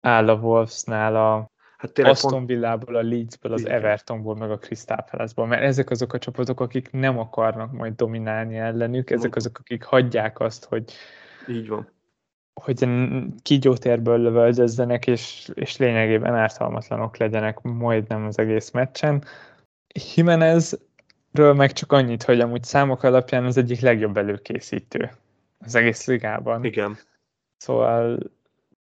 B: áll a Wolvesnál a hát Aston. Villából, a Leedsből, az Evertonból, meg a Crystal Palace-ból, mert ezek azok a csapatok, akik nem akarnak majd dominálni ellenük, ezek azok, akik hagyják azt, hogy
A: így van.
B: Hogy kígyótérből lövöldözzenek, és, és lényegében ártalmatlanok legyenek majdnem az egész meccsen. Jimenezről meg csak annyit, hogy amúgy számok alapján az egyik legjobb előkészítő az egész ligában.
A: Igen.
B: Szóval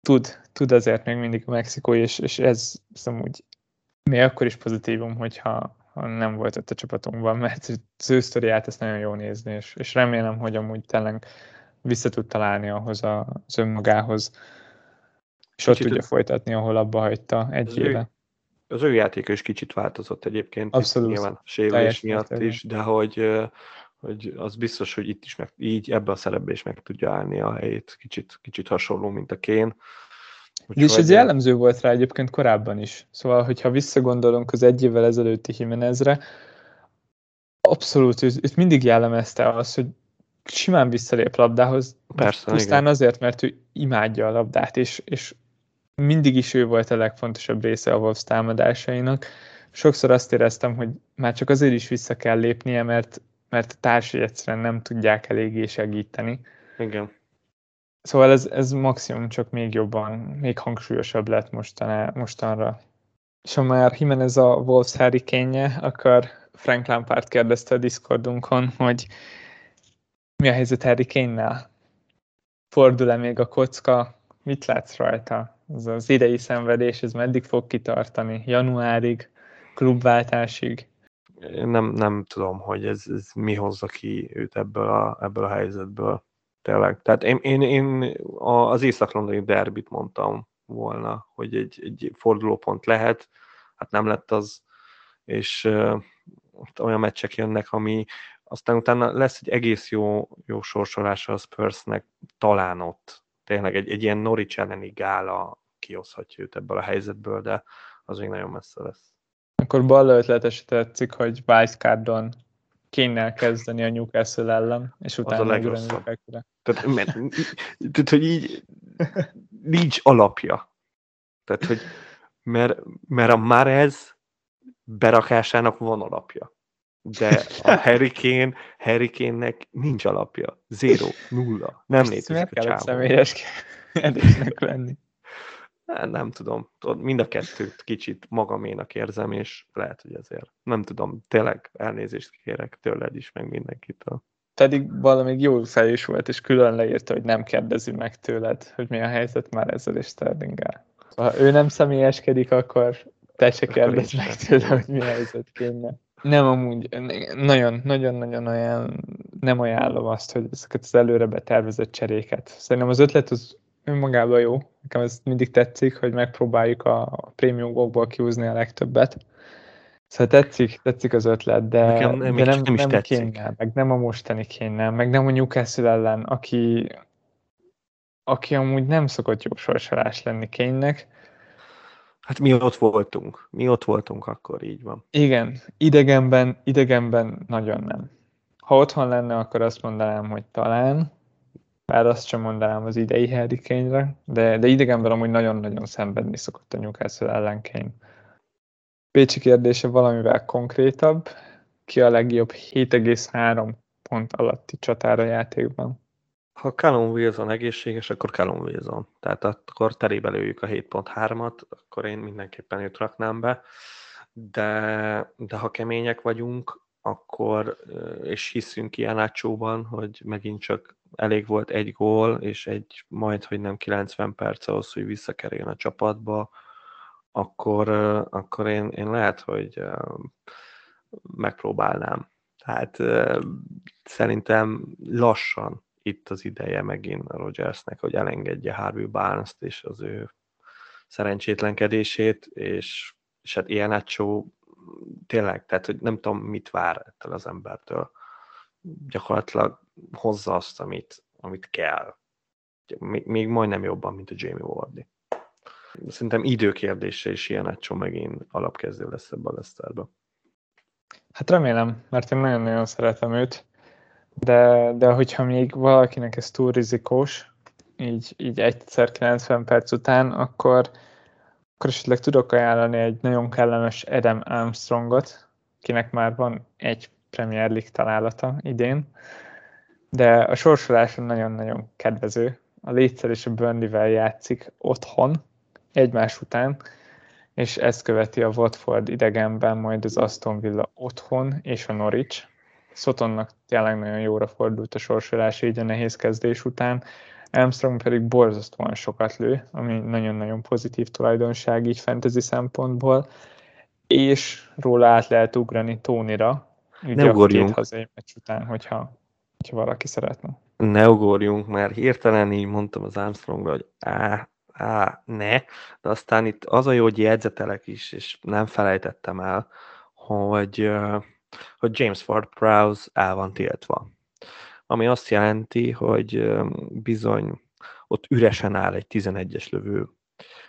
B: tud, tud azért még mindig a Mexikó, és, és ez amúgy még akkor is pozitívum, hogyha ha nem volt ott a csapatunkban, mert az ő sztoriát ezt nagyon jó nézni, és, és remélem, hogy amúgy tényleg vissza tud találni ahhoz az önmagához, és ott tudja folytatni, ahol abba hagyta egy éve.
A: Ő, az ő játéka is kicsit változott egyébként.
B: Abszolút.
A: Nyilván sérülés miatt is, de hogy, hogy az biztos, hogy itt is meg, így ebbe a szerepbe is meg tudja állni a helyét. Kicsit, kicsit hasonló, mint a Kén.
B: Úgyhogy... És ez jellemző volt rá egyébként korábban is. Szóval, hogyha visszagondolunk az egy évvel ezelőtti Jimenezre, abszolút, őt mindig jellemezte az, hogy simán visszalép labdához.
A: Persze,
B: Pusztán igen. azért, mert ő imádja a labdát, és, és mindig is ő volt a legfontosabb része a Wolves támadásainak. Sokszor azt éreztem, hogy már csak azért is vissza kell lépnie, mert, mert a társai egyszerűen nem tudják eléggé segíteni.
A: Igen.
B: Szóval ez, ez maximum csak még jobban, még hangsúlyosabb lett mostaná, mostanra. És ha már Jimenez a Wolves Harry akkor Frank Lampard kérdezte a Discordunkon, hogy mi a helyzet Harry Kane-nel? Fordul-e még a kocka? Mit látsz rajta? Az, az idei szenvedés, ez meddig fog kitartani? Januárig? Klubváltásig?
A: Én nem, nem tudom, hogy ez, ez mi hozza ki őt ebből a, ebből a helyzetből. Tényleg. Tehát én, én, én az észak-londoni derbit mondtam volna, hogy egy, egy fordulópont lehet, hát nem lett az, és uh, olyan meccsek jönnek, ami aztán utána lesz egy egész jó, jó sorsolása a Spursnek, talán ott. Tényleg egy, egy ilyen Norwich elleni gála kihozhatja őt ebből a helyzetből, de az még nagyon messze lesz.
B: Akkor bal ötletes tetszik, hogy wildcardon kéne kezdeni a Newcastle ellen, és utána
A: az a legrosszabb. Tehát, mert, tehát, hogy így nincs alapja. Tehát, hogy mert, mert a Marez berakásának van alapja de a Harry Kane, Harry Kane-nek nincs alapja. Zero, nulla. Nem Ezt létezik
B: a csávó. személyes kérdésnek lenni?
A: Nem, nem tudom. Mind a kettőt kicsit magaménak érzem, és lehet, hogy ezért. Nem tudom, tényleg elnézést kérek tőled is, meg mindenkitől.
B: Pedig valami jó fejés volt, és külön leírta, hogy nem kérdezi meg tőled, hogy mi a helyzet már ezzel is Sterlinggel. Ha ő nem személyeskedik, akkor te se kérdezz meg tőle, hogy mi a helyzet kéne. Nem, amúgy nagyon-nagyon-nagyon olyan nem ajánlom azt, hogy ezeket az előre betervezett cseréket. Szerintem az ötlet az önmagában jó. Nekem ez mindig tetszik, hogy megpróbáljuk a prémiumokból kiúzni a legtöbbet. Szóval tetszik, tetszik az ötlet, de,
A: Nekem nem, de nem, nem, is nem
B: kéne, meg nem a mostani kéne, meg nem a Newcastle ellen, aki, aki amúgy nem szokott jó sorsolás lenni kénynek,
A: Hát mi ott voltunk. Mi ott voltunk akkor, így van.
B: Igen, idegenben, idegenben nagyon nem. Ha otthon lenne, akkor azt mondanám, hogy talán, bár azt sem mondanám az idei Harry Kane-re, de, de idegenben amúgy nagyon-nagyon szenvedni szokott a Newcastle ellen. Pécsi kérdése valamivel konkrétabb. Ki a legjobb 7,3 pont alatti csatára játékban?
A: Ha Callum Wilson egészséges, akkor Callum Wilson. Tehát akkor terébe lőjük a 7.3-at, akkor én mindenképpen őt raknám be. De, de ha kemények vagyunk, akkor, és hiszünk ilyen átsóban, hogy megint csak elég volt egy gól, és egy majd, hogy nem 90 perc ahhoz, hogy visszakerüljön a csapatba, akkor, akkor én, én lehet, hogy megpróbálnám. Tehát szerintem lassan itt az ideje megint a Rogersnek, hogy elengedje Harvey barnes és az ő szerencsétlenkedését, és, és hát ilyen Nacho tényleg, tehát hogy nem tudom, mit vár ettől az embertől. Gyakorlatilag hozza azt, amit, amit kell. Még, még majdnem jobban, mint a Jamie Wardy. Szerintem időkérdése is ilyen Nacho megint alapkezdő lesz ebbe a Leicesterbe.
B: Hát remélem, mert én nagyon-nagyon szeretem őt de, de hogyha még valakinek ez túl rizikós, így, így egyszer 90 perc után, akkor, Akkor esetleg tudok ajánlani egy nagyon kellemes Adam Armstrongot, kinek már van egy Premier League találata idén, de a sorsoláson nagyon-nagyon kedvező. A Létszer és a Burnley-vel játszik otthon, egymás után, és ezt követi a Watford idegenben, majd az Aston Villa otthon és a Norwich. Sotonnak tényleg nagyon jóra fordult a sorsolás így a nehéz kezdés után. Armstrong pedig borzasztóan sokat lő, ami nagyon-nagyon pozitív tulajdonság így fantasy szempontból, és róla át lehet ugrani Tónira, ugye a két hazai meccs után, hogyha, hogyha valaki szeretne.
A: Ne ugorjunk, mert hirtelen így mondtam az Armstrongra, hogy á, á, ne, de aztán itt az a jó, hogy jegyzetelek is, és nem felejtettem el, hogy, hogy James Ford Prowse el van tiltva. Ami azt jelenti, hogy bizony ott üresen áll egy 11-es lövő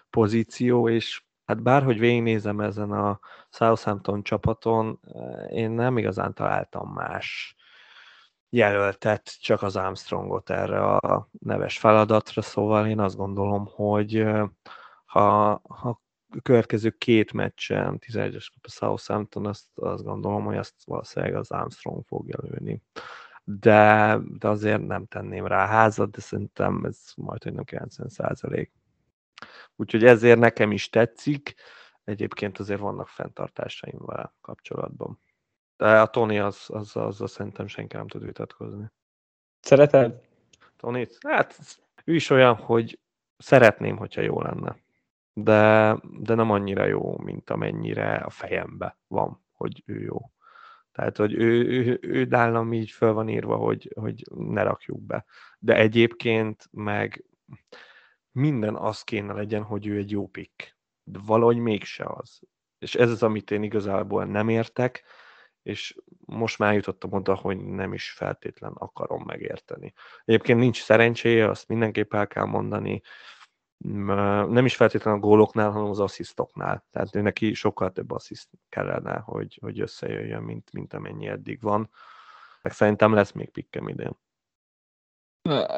A: pozíció, és hát bárhogy végignézem ezen a Southampton csapaton, én nem igazán találtam más jelöltet, csak az Armstrongot erre a neves feladatra, szóval én azt gondolom, hogy ha, ha a következő két meccsen 11-es a Southampton, azt, azt gondolom, hogy azt valószínűleg az Armstrong fogja lőni. De, de azért nem tenném rá házat, de szerintem ez majd, hogy nem 90 százalék. Úgyhogy ezért nekem is tetszik, egyébként azért vannak fenntartásaim vele kapcsolatban. De a Tony az, az, az, az szerintem senki nem tud vitatkozni.
B: Szereted?
A: Tony? Hát ő is olyan, hogy szeretném, hogyha jó lenne. De, de nem annyira jó, mint amennyire a fejembe van, hogy ő jó. Tehát, hogy ő, ő, ő nálam így föl van írva, hogy, hogy ne rakjuk be. De egyébként meg minden az kéne legyen, hogy ő egy jó pick. De valahogy mégse az. És ez az, amit én igazából nem értek, és most már jutottam oda, hogy nem is feltétlen akarom megérteni. Egyébként nincs szerencséje, azt mindenképp el kell mondani, nem is feltétlenül a góloknál, hanem az asszisztoknál. Tehát neki sokkal több assziszt kellene, hogy, hogy összejöjjön, mint, mint amennyi eddig van. Meg szerintem lesz még pikkem idén.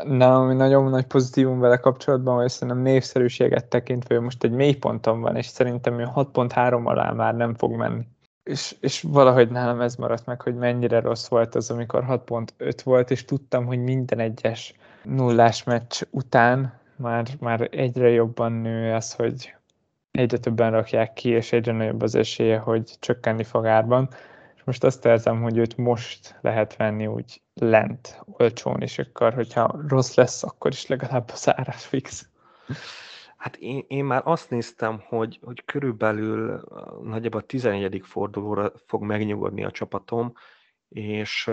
B: Nem, ami nagyon nagy pozitívum vele kapcsolatban, hogy szerintem népszerűséget tekintve ő most egy mély ponton van, és szerintem ő 6.3 alá már nem fog menni és, és valahogy nálam ez maradt meg, hogy mennyire rossz volt az, amikor 6.5 volt, és tudtam, hogy minden egyes nullás meccs után már, már egyre jobban nő az, hogy egyre többen rakják ki, és egyre nagyobb az esélye, hogy csökkenni fog árban. És most azt érzem, hogy őt most lehet venni úgy lent, olcsón, és akkor, hogyha rossz lesz, akkor is legalább az árás fix.
A: Hát én, én már azt néztem, hogy, hogy körülbelül nagyjából a 11. fordulóra fog megnyugodni a csapatom, és,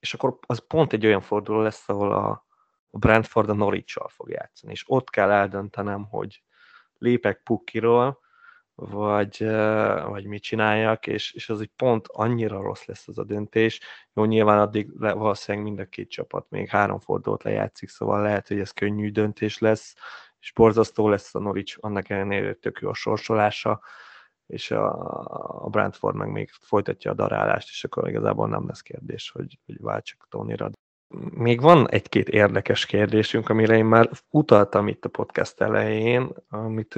A: és akkor az pont egy olyan forduló lesz, ahol a, a Brentford a norwich fog játszani, és ott kell eldöntenem, hogy lépek Pukkiról, vagy, vagy mit csináljak, és, és az egy pont annyira rossz lesz az a döntés. Jó, nyilván addig le, valószínűleg mind a két csapat még három fordulót lejátszik, szóval lehet, hogy ez könnyű döntés lesz, és borzasztó lesz a Norwich, annak ellenére tök jó a sorsolása, és a, a Brentford meg még folytatja a darálást, és akkor igazából nem lesz kérdés, hogy, hogy váltsak Tonyra. Még van egy-két érdekes kérdésünk, amire én már utaltam itt a podcast elején, amit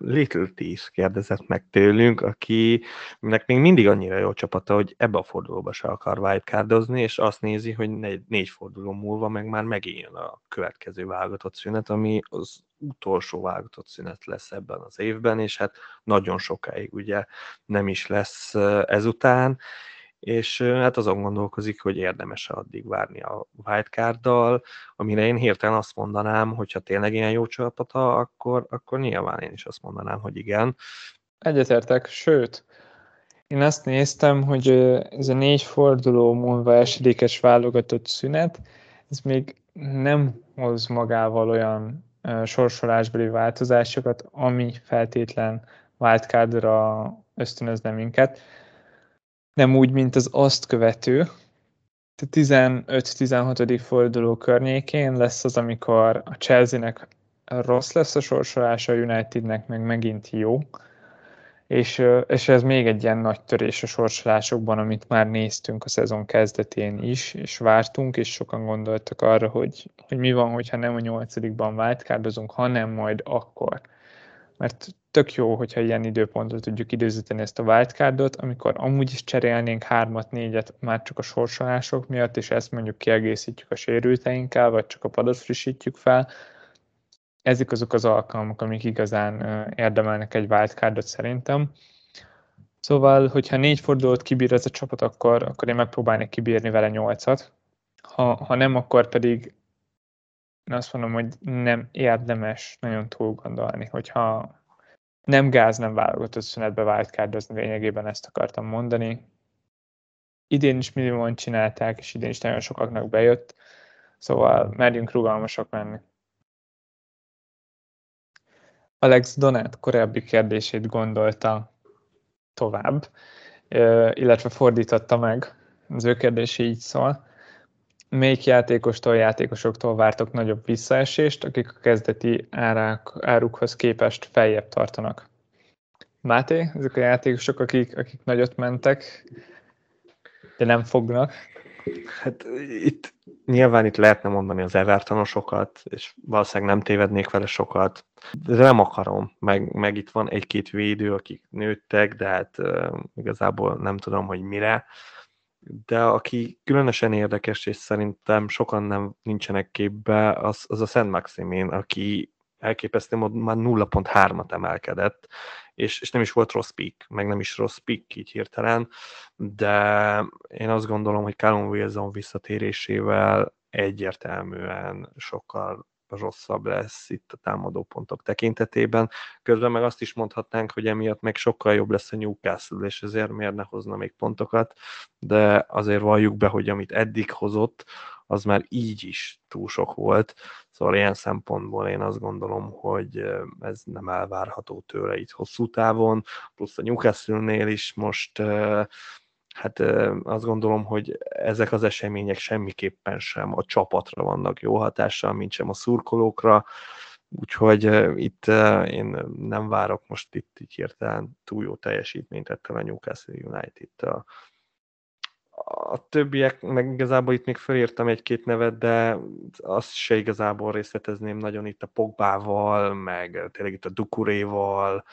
A: Little Tease kérdezett meg tőlünk, akinek még mindig annyira jó csapata, hogy ebbe a fordulóba se akar wildcardozni, és azt nézi, hogy négy, négy forduló múlva meg már megint a következő válogatott szünet, ami az utolsó válogatott szünet lesz ebben az évben, és hát nagyon sokáig ugye nem is lesz ezután, és hát azon gondolkozik, hogy érdemes-e addig várni a wildcarddal, amire én hirtelen azt mondanám, hogy ha tényleg ilyen jó csapata, akkor, akkor nyilván én is azt mondanám, hogy igen.
B: Egyetértek, sőt, én azt néztem, hogy ez a négy forduló múlva esedékes válogatott szünet, ez még nem hoz magával olyan sorsolásbeli változásokat, ami feltétlen wildcardra ösztönözne minket nem úgy, mint az azt követő. 15-16. forduló környékén lesz az, amikor a Chelsea-nek rossz lesz a sorsolása, a Unitednek meg megint jó. És, és ez még egy ilyen nagy törés a sorsolásokban, amit már néztünk a szezon kezdetén is, és vártunk, és sokan gondoltak arra, hogy, hogy mi van, hogyha nem a nyolcadikban váltkárdozunk, hanem majd akkor, mert tök jó, hogyha ilyen időpontot tudjuk időzíteni ezt a wildcardot, amikor amúgy is cserélnénk hármat, négyet már csak a sorsolások miatt, és ezt mondjuk kiegészítjük a sérülteinkkel, vagy csak a padot frissítjük fel. Ezek azok az alkalmak, amik igazán érdemelnek egy wildcardot szerintem. Szóval, hogyha négy fordulót kibír ez a csapat, akkor, akkor én megpróbálnék kibírni vele nyolcat. Ha, ha nem, akkor pedig én azt mondom, hogy nem érdemes nagyon túl gondolni, hogyha nem gáz, nem válogatott szünetbe wildcardozni, lényegében ezt akartam mondani. Idén is minimumon csinálták, és idén is nagyon sokaknak bejött, szóval merjünk rugalmasak lenni. Alex Donát korábbi kérdését gondolta tovább, illetve fordította meg. Az ő kérdése így szól. Melyik játékostól, játékosoktól vártok nagyobb visszaesést, akik a kezdeti árák, árukhoz képest feljebb tartanak? Máté, ezek a játékosok, akik, akik nagyot mentek, de nem fognak.
A: Hát itt nyilván itt lehetne mondani az Evertonosokat, és valószínűleg nem tévednék vele sokat, de nem akarom, meg, meg itt van egy-két védő, akik nőttek, de hát uh, igazából nem tudom, hogy mire. De aki különösen érdekes, és szerintem sokan nem nincsenek képbe, az, az a Szent Maximin, aki elképesztő módon már 0.3-at emelkedett, és, és nem is volt rossz pick, meg nem is rossz pick így hirtelen, de én azt gondolom, hogy Callum Wilson visszatérésével egyértelműen sokkal rosszabb lesz itt a támadópontok tekintetében. Közben meg azt is mondhatnánk, hogy emiatt meg sokkal jobb lesz a Newcastle, és ezért miért ne hozna még pontokat, de azért valljuk be, hogy amit eddig hozott, az már így is túl sok volt. Szóval ilyen szempontból én azt gondolom, hogy ez nem elvárható tőle itt hosszú távon, plusz a Newcastle-nél is most hát azt gondolom, hogy ezek az események semmiképpen sem a csapatra vannak jó hatással, mint sem a szurkolókra, úgyhogy itt én nem várok most itt így hirtelen túl jó teljesítményt ettől a Newcastle United-től. A többiek, meg igazából itt még felírtam egy-két nevet, de azt se igazából részletezném nagyon itt a Pogbával, meg tényleg itt a Dukuréval,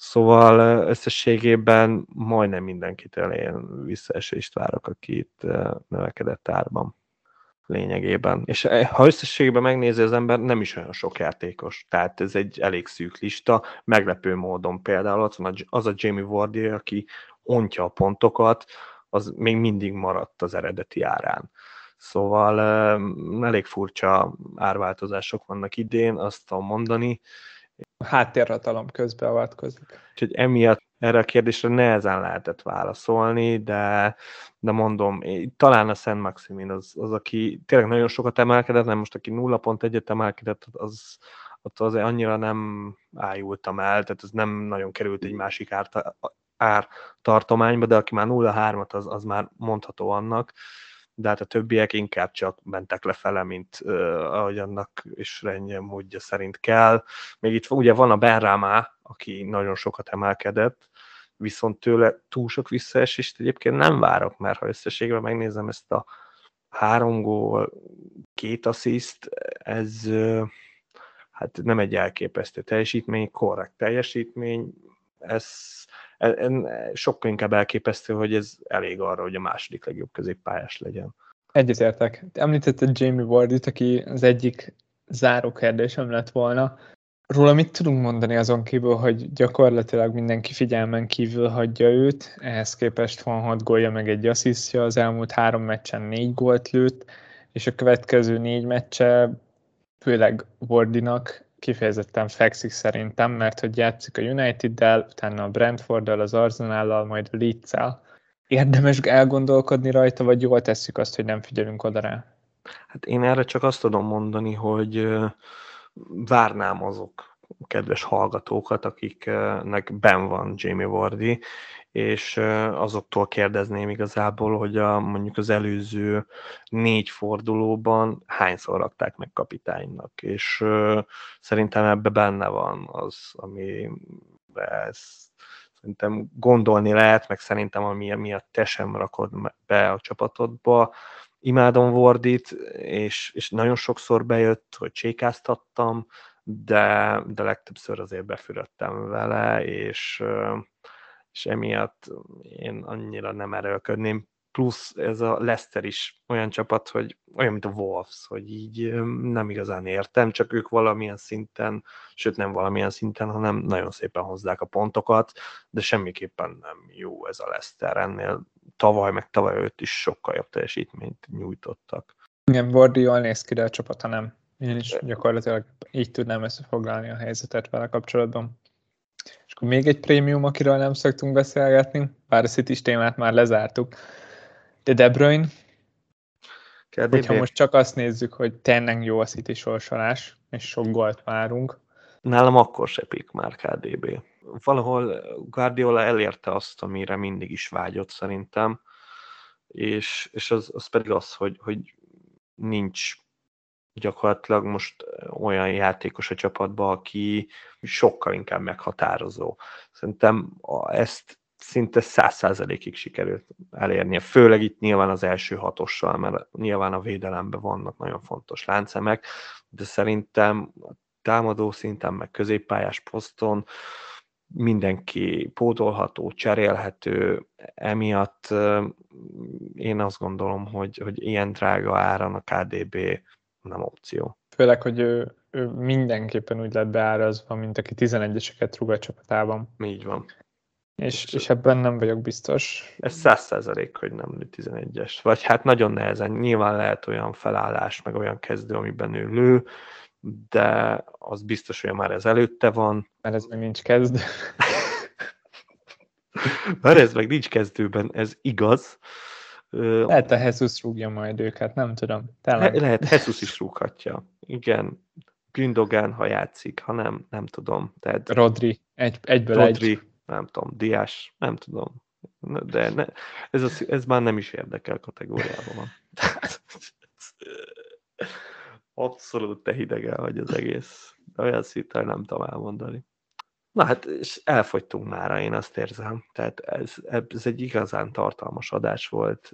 A: Szóval összességében majdnem mindenkit elén visszaesést várok, aki itt növekedett árban lényegében. És ha összességében megnézi az ember, nem is olyan sok játékos. Tehát ez egy elég szűk lista. Meglepő módon például ott van az a Jamie Vardy, aki ontja a pontokat, az még mindig maradt az eredeti árán. Szóval elég furcsa árváltozások vannak idén, azt tudom mondani.
B: Háttérhatalom közbeavatkozik.
A: Úgyhogy emiatt erre a kérdésre nehezen lehetett válaszolni, de, de mondom, talán a Szent Maximin az, az, aki tényleg nagyon sokat emelkedett, nem most aki 0.1-et emelkedett, az, ott azért annyira nem ájultam el, tehát ez nem nagyon került egy másik ár, ártartományba, de aki már 0-3-at, az, az már mondható annak, de hát a többiek inkább csak mentek lefele, mint uh, ahogy annak is rendje módja szerint kell. Még itt ugye van a Benrámá, aki nagyon sokat emelkedett, viszont tőle túl sok visszaesést egyébként nem várok, mert ha összességben megnézem ezt a három gól, két assziszt, ez uh, hát nem egy elképesztő teljesítmény, korrekt teljesítmény, ez sokkal inkább elképesztő, hogy ez elég arra, hogy a második legjobb középpályás legyen.
B: Egyetértek. Említetted Jamie Wardit, aki az egyik záró kérdésem lett volna. Róla mit tudunk mondani azon kívül, hogy gyakorlatilag mindenki figyelmen kívül hagyja őt, ehhez képest van hat gólja meg egy asszisztja, az elmúlt három meccsen négy gólt lőtt, és a következő négy meccse főleg Wardinak kifejezetten fekszik szerintem, mert hogy játszik a United-del, utána a Brentford-dal, az Arsenal-lal, majd a leeds -el. Érdemes elgondolkodni rajta, vagy jól tesszük azt, hogy nem figyelünk oda rá?
A: Hát én erre csak azt tudom mondani, hogy várnám azok kedves hallgatókat, akiknek ben van Jamie Wardy, és azoktól kérdezném igazából, hogy a, mondjuk az előző négy fordulóban hányszor rakták meg kapitánynak, és szerintem ebbe benne van az, ami ez szerintem gondolni lehet, meg szerintem ami miatt te sem rakod be a csapatodba. Imádom Wardit, és, és nagyon sokszor bejött, hogy csékáztattam, de, de legtöbbször azért befürödtem vele, és, és emiatt én annyira nem erőlködném. Plusz ez a Leicester is olyan csapat, hogy olyan, mint a Wolves, hogy így nem igazán értem, csak ők valamilyen szinten, sőt nem valamilyen szinten, hanem nagyon szépen hozzák a pontokat, de semmiképpen nem jó ez a Leicester. Ennél tavaly, meg tavaly őt is sokkal jobb teljesítményt nyújtottak.
B: Igen, Bordi jól néz ki, de a csapata nem. Én is gyakorlatilag így tudnám összefoglalni a helyzetet vele kapcsolatban. Akkor még egy prémium, akiről nem szoktunk beszélgetni, bár a city témát már lezártuk, de De Bruyne, KDB. hogyha most csak azt nézzük, hogy tényleg jó a City sorsolás, és sok gólt várunk.
A: Nálam akkor se pik már KDB. Valahol Guardiola elérte azt, amire mindig is vágyott szerintem, és, és az, az pedig az, hogy, hogy nincs gyakorlatilag most olyan játékos a csapatban, aki sokkal inkább meghatározó. Szerintem ezt szinte száz százalékig sikerült elérnie, főleg itt nyilván az első hatossal, mert nyilván a védelemben vannak nagyon fontos láncemek, de szerintem támadó szinten, meg középpályás poszton mindenki pótolható, cserélhető, emiatt én azt gondolom, hogy, hogy ilyen drága áron a KDB nem opció.
B: Főleg, hogy ő, ő mindenképpen úgy lett beárazva, mint aki 11-eseket rúg a csapatában.
A: Így van.
B: És, és ebben nem vagyok biztos.
A: Ez száz százalék, hogy nem 11-es. Vagy hát nagyon nehezen. Nyilván lehet olyan felállás, meg olyan kezdő, amiben ő lő, de az biztos, hogy már ez előtte van.
B: Mert ez még nincs kezdő. [LAUGHS]
A: Mert ez meg nincs kezdőben, ez igaz.
B: Lehet a Jesus rúgja majd őket, nem tudom.
A: Le- lehet, Jesus is rúghatja. Igen. Gündogan, ha játszik, ha nem, nem tudom. Tehát
B: Rodri, egy, egyből Rodri, egy.
A: nem tudom, Diás, nem tudom. De ne, ez, az, ez már nem is érdekel kategóriában van. [LAUGHS] Abszolút te hidegen vagy az egész. Olyan szinten nem tudom elmondani. Na hát, és elfogytunk már, én azt érzem. Tehát ez, ez egy igazán tartalmas adás volt.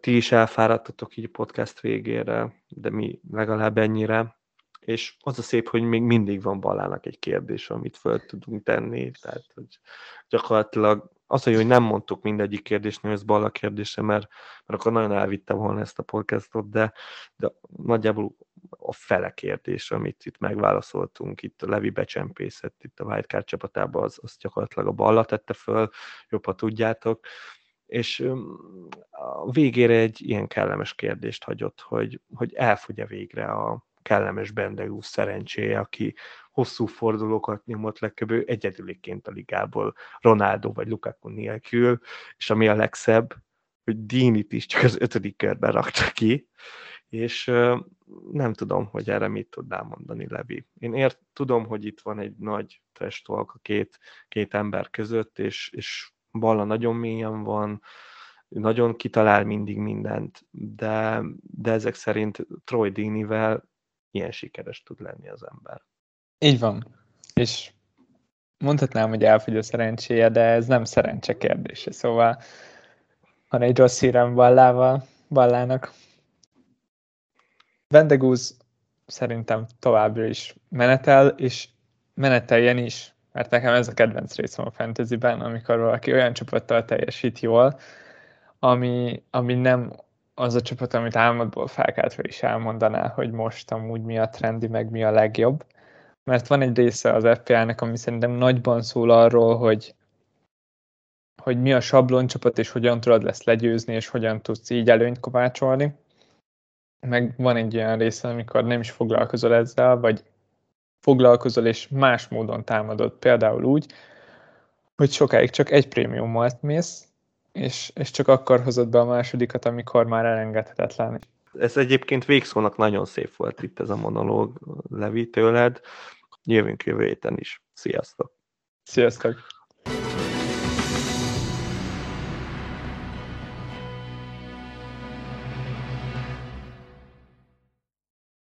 A: Ti is elfáradtatok így a podcast végére, de mi legalább ennyire. És az a szép, hogy még mindig van Ballának egy kérdés, amit föl tudunk tenni. Tehát, hogy gyakorlatilag az, hogy nem mondtuk mindegyik kérdésnél, ez Balla kérdése, mert, mert akkor nagyon elvittem volna ezt a podcastot, de, de nagyjából a fele kérdés, amit itt megválaszoltunk, itt a Levi becsempészet, itt a Wildcard csapatában, az, az gyakorlatilag a Balla tette föl, jobb, ha tudjátok, és a végére egy ilyen kellemes kérdést hagyott, hogy, hogy elfogy-e végre a kellemes Bendegú szerencséje, aki hosszú fordulókat nyomott legköbb egyedüliként a ligából Ronaldo vagy Lukaku nélkül, és ami a legszebb, hogy Dínit is csak az ötödik körben rakta ki, és nem tudom, hogy erre mit tudnám mondani, Levi. Én ért, tudom, hogy itt van egy nagy trash talk a két, két ember között, és, és Balla nagyon mélyen van, nagyon kitalál mindig mindent, de, de ezek szerint Troy Dinivel ilyen sikeres tud lenni az ember.
B: Így van. És mondhatnám, hogy elfogy a szerencséje, de ez nem szerencse kérdése. Szóval van egy rossz hírem Ballával, Ballának. Vendegúz szerintem továbbra is menetel, és meneteljen is, mert nekem ez a kedvenc részem a fantasyben, amikor valaki olyan csapattal teljesít jól, ami, ami nem az a csapat, amit álmodból felkeltve is elmondaná, hogy most amúgy mi a trendi, meg mi a legjobb. Mert van egy része az FPL-nek, ami szerintem nagyban szól arról, hogy, hogy mi a csapat, és hogyan tudod lesz legyőzni, és hogyan tudsz így előnyt kovácsolni. Meg van egy olyan része, amikor nem is foglalkozol ezzel, vagy foglalkozol, és más módon támadod. Például úgy, hogy sokáig csak egy prémiummal mész, és, és csak akkor hozott be a másodikat, amikor már elengedhetetlen.
A: Ez egyébként végszónak nagyon szép volt itt ez a monológ, Levi, tőled. Jövünk jövő héten is. Sziasztok!
B: Sziasztok!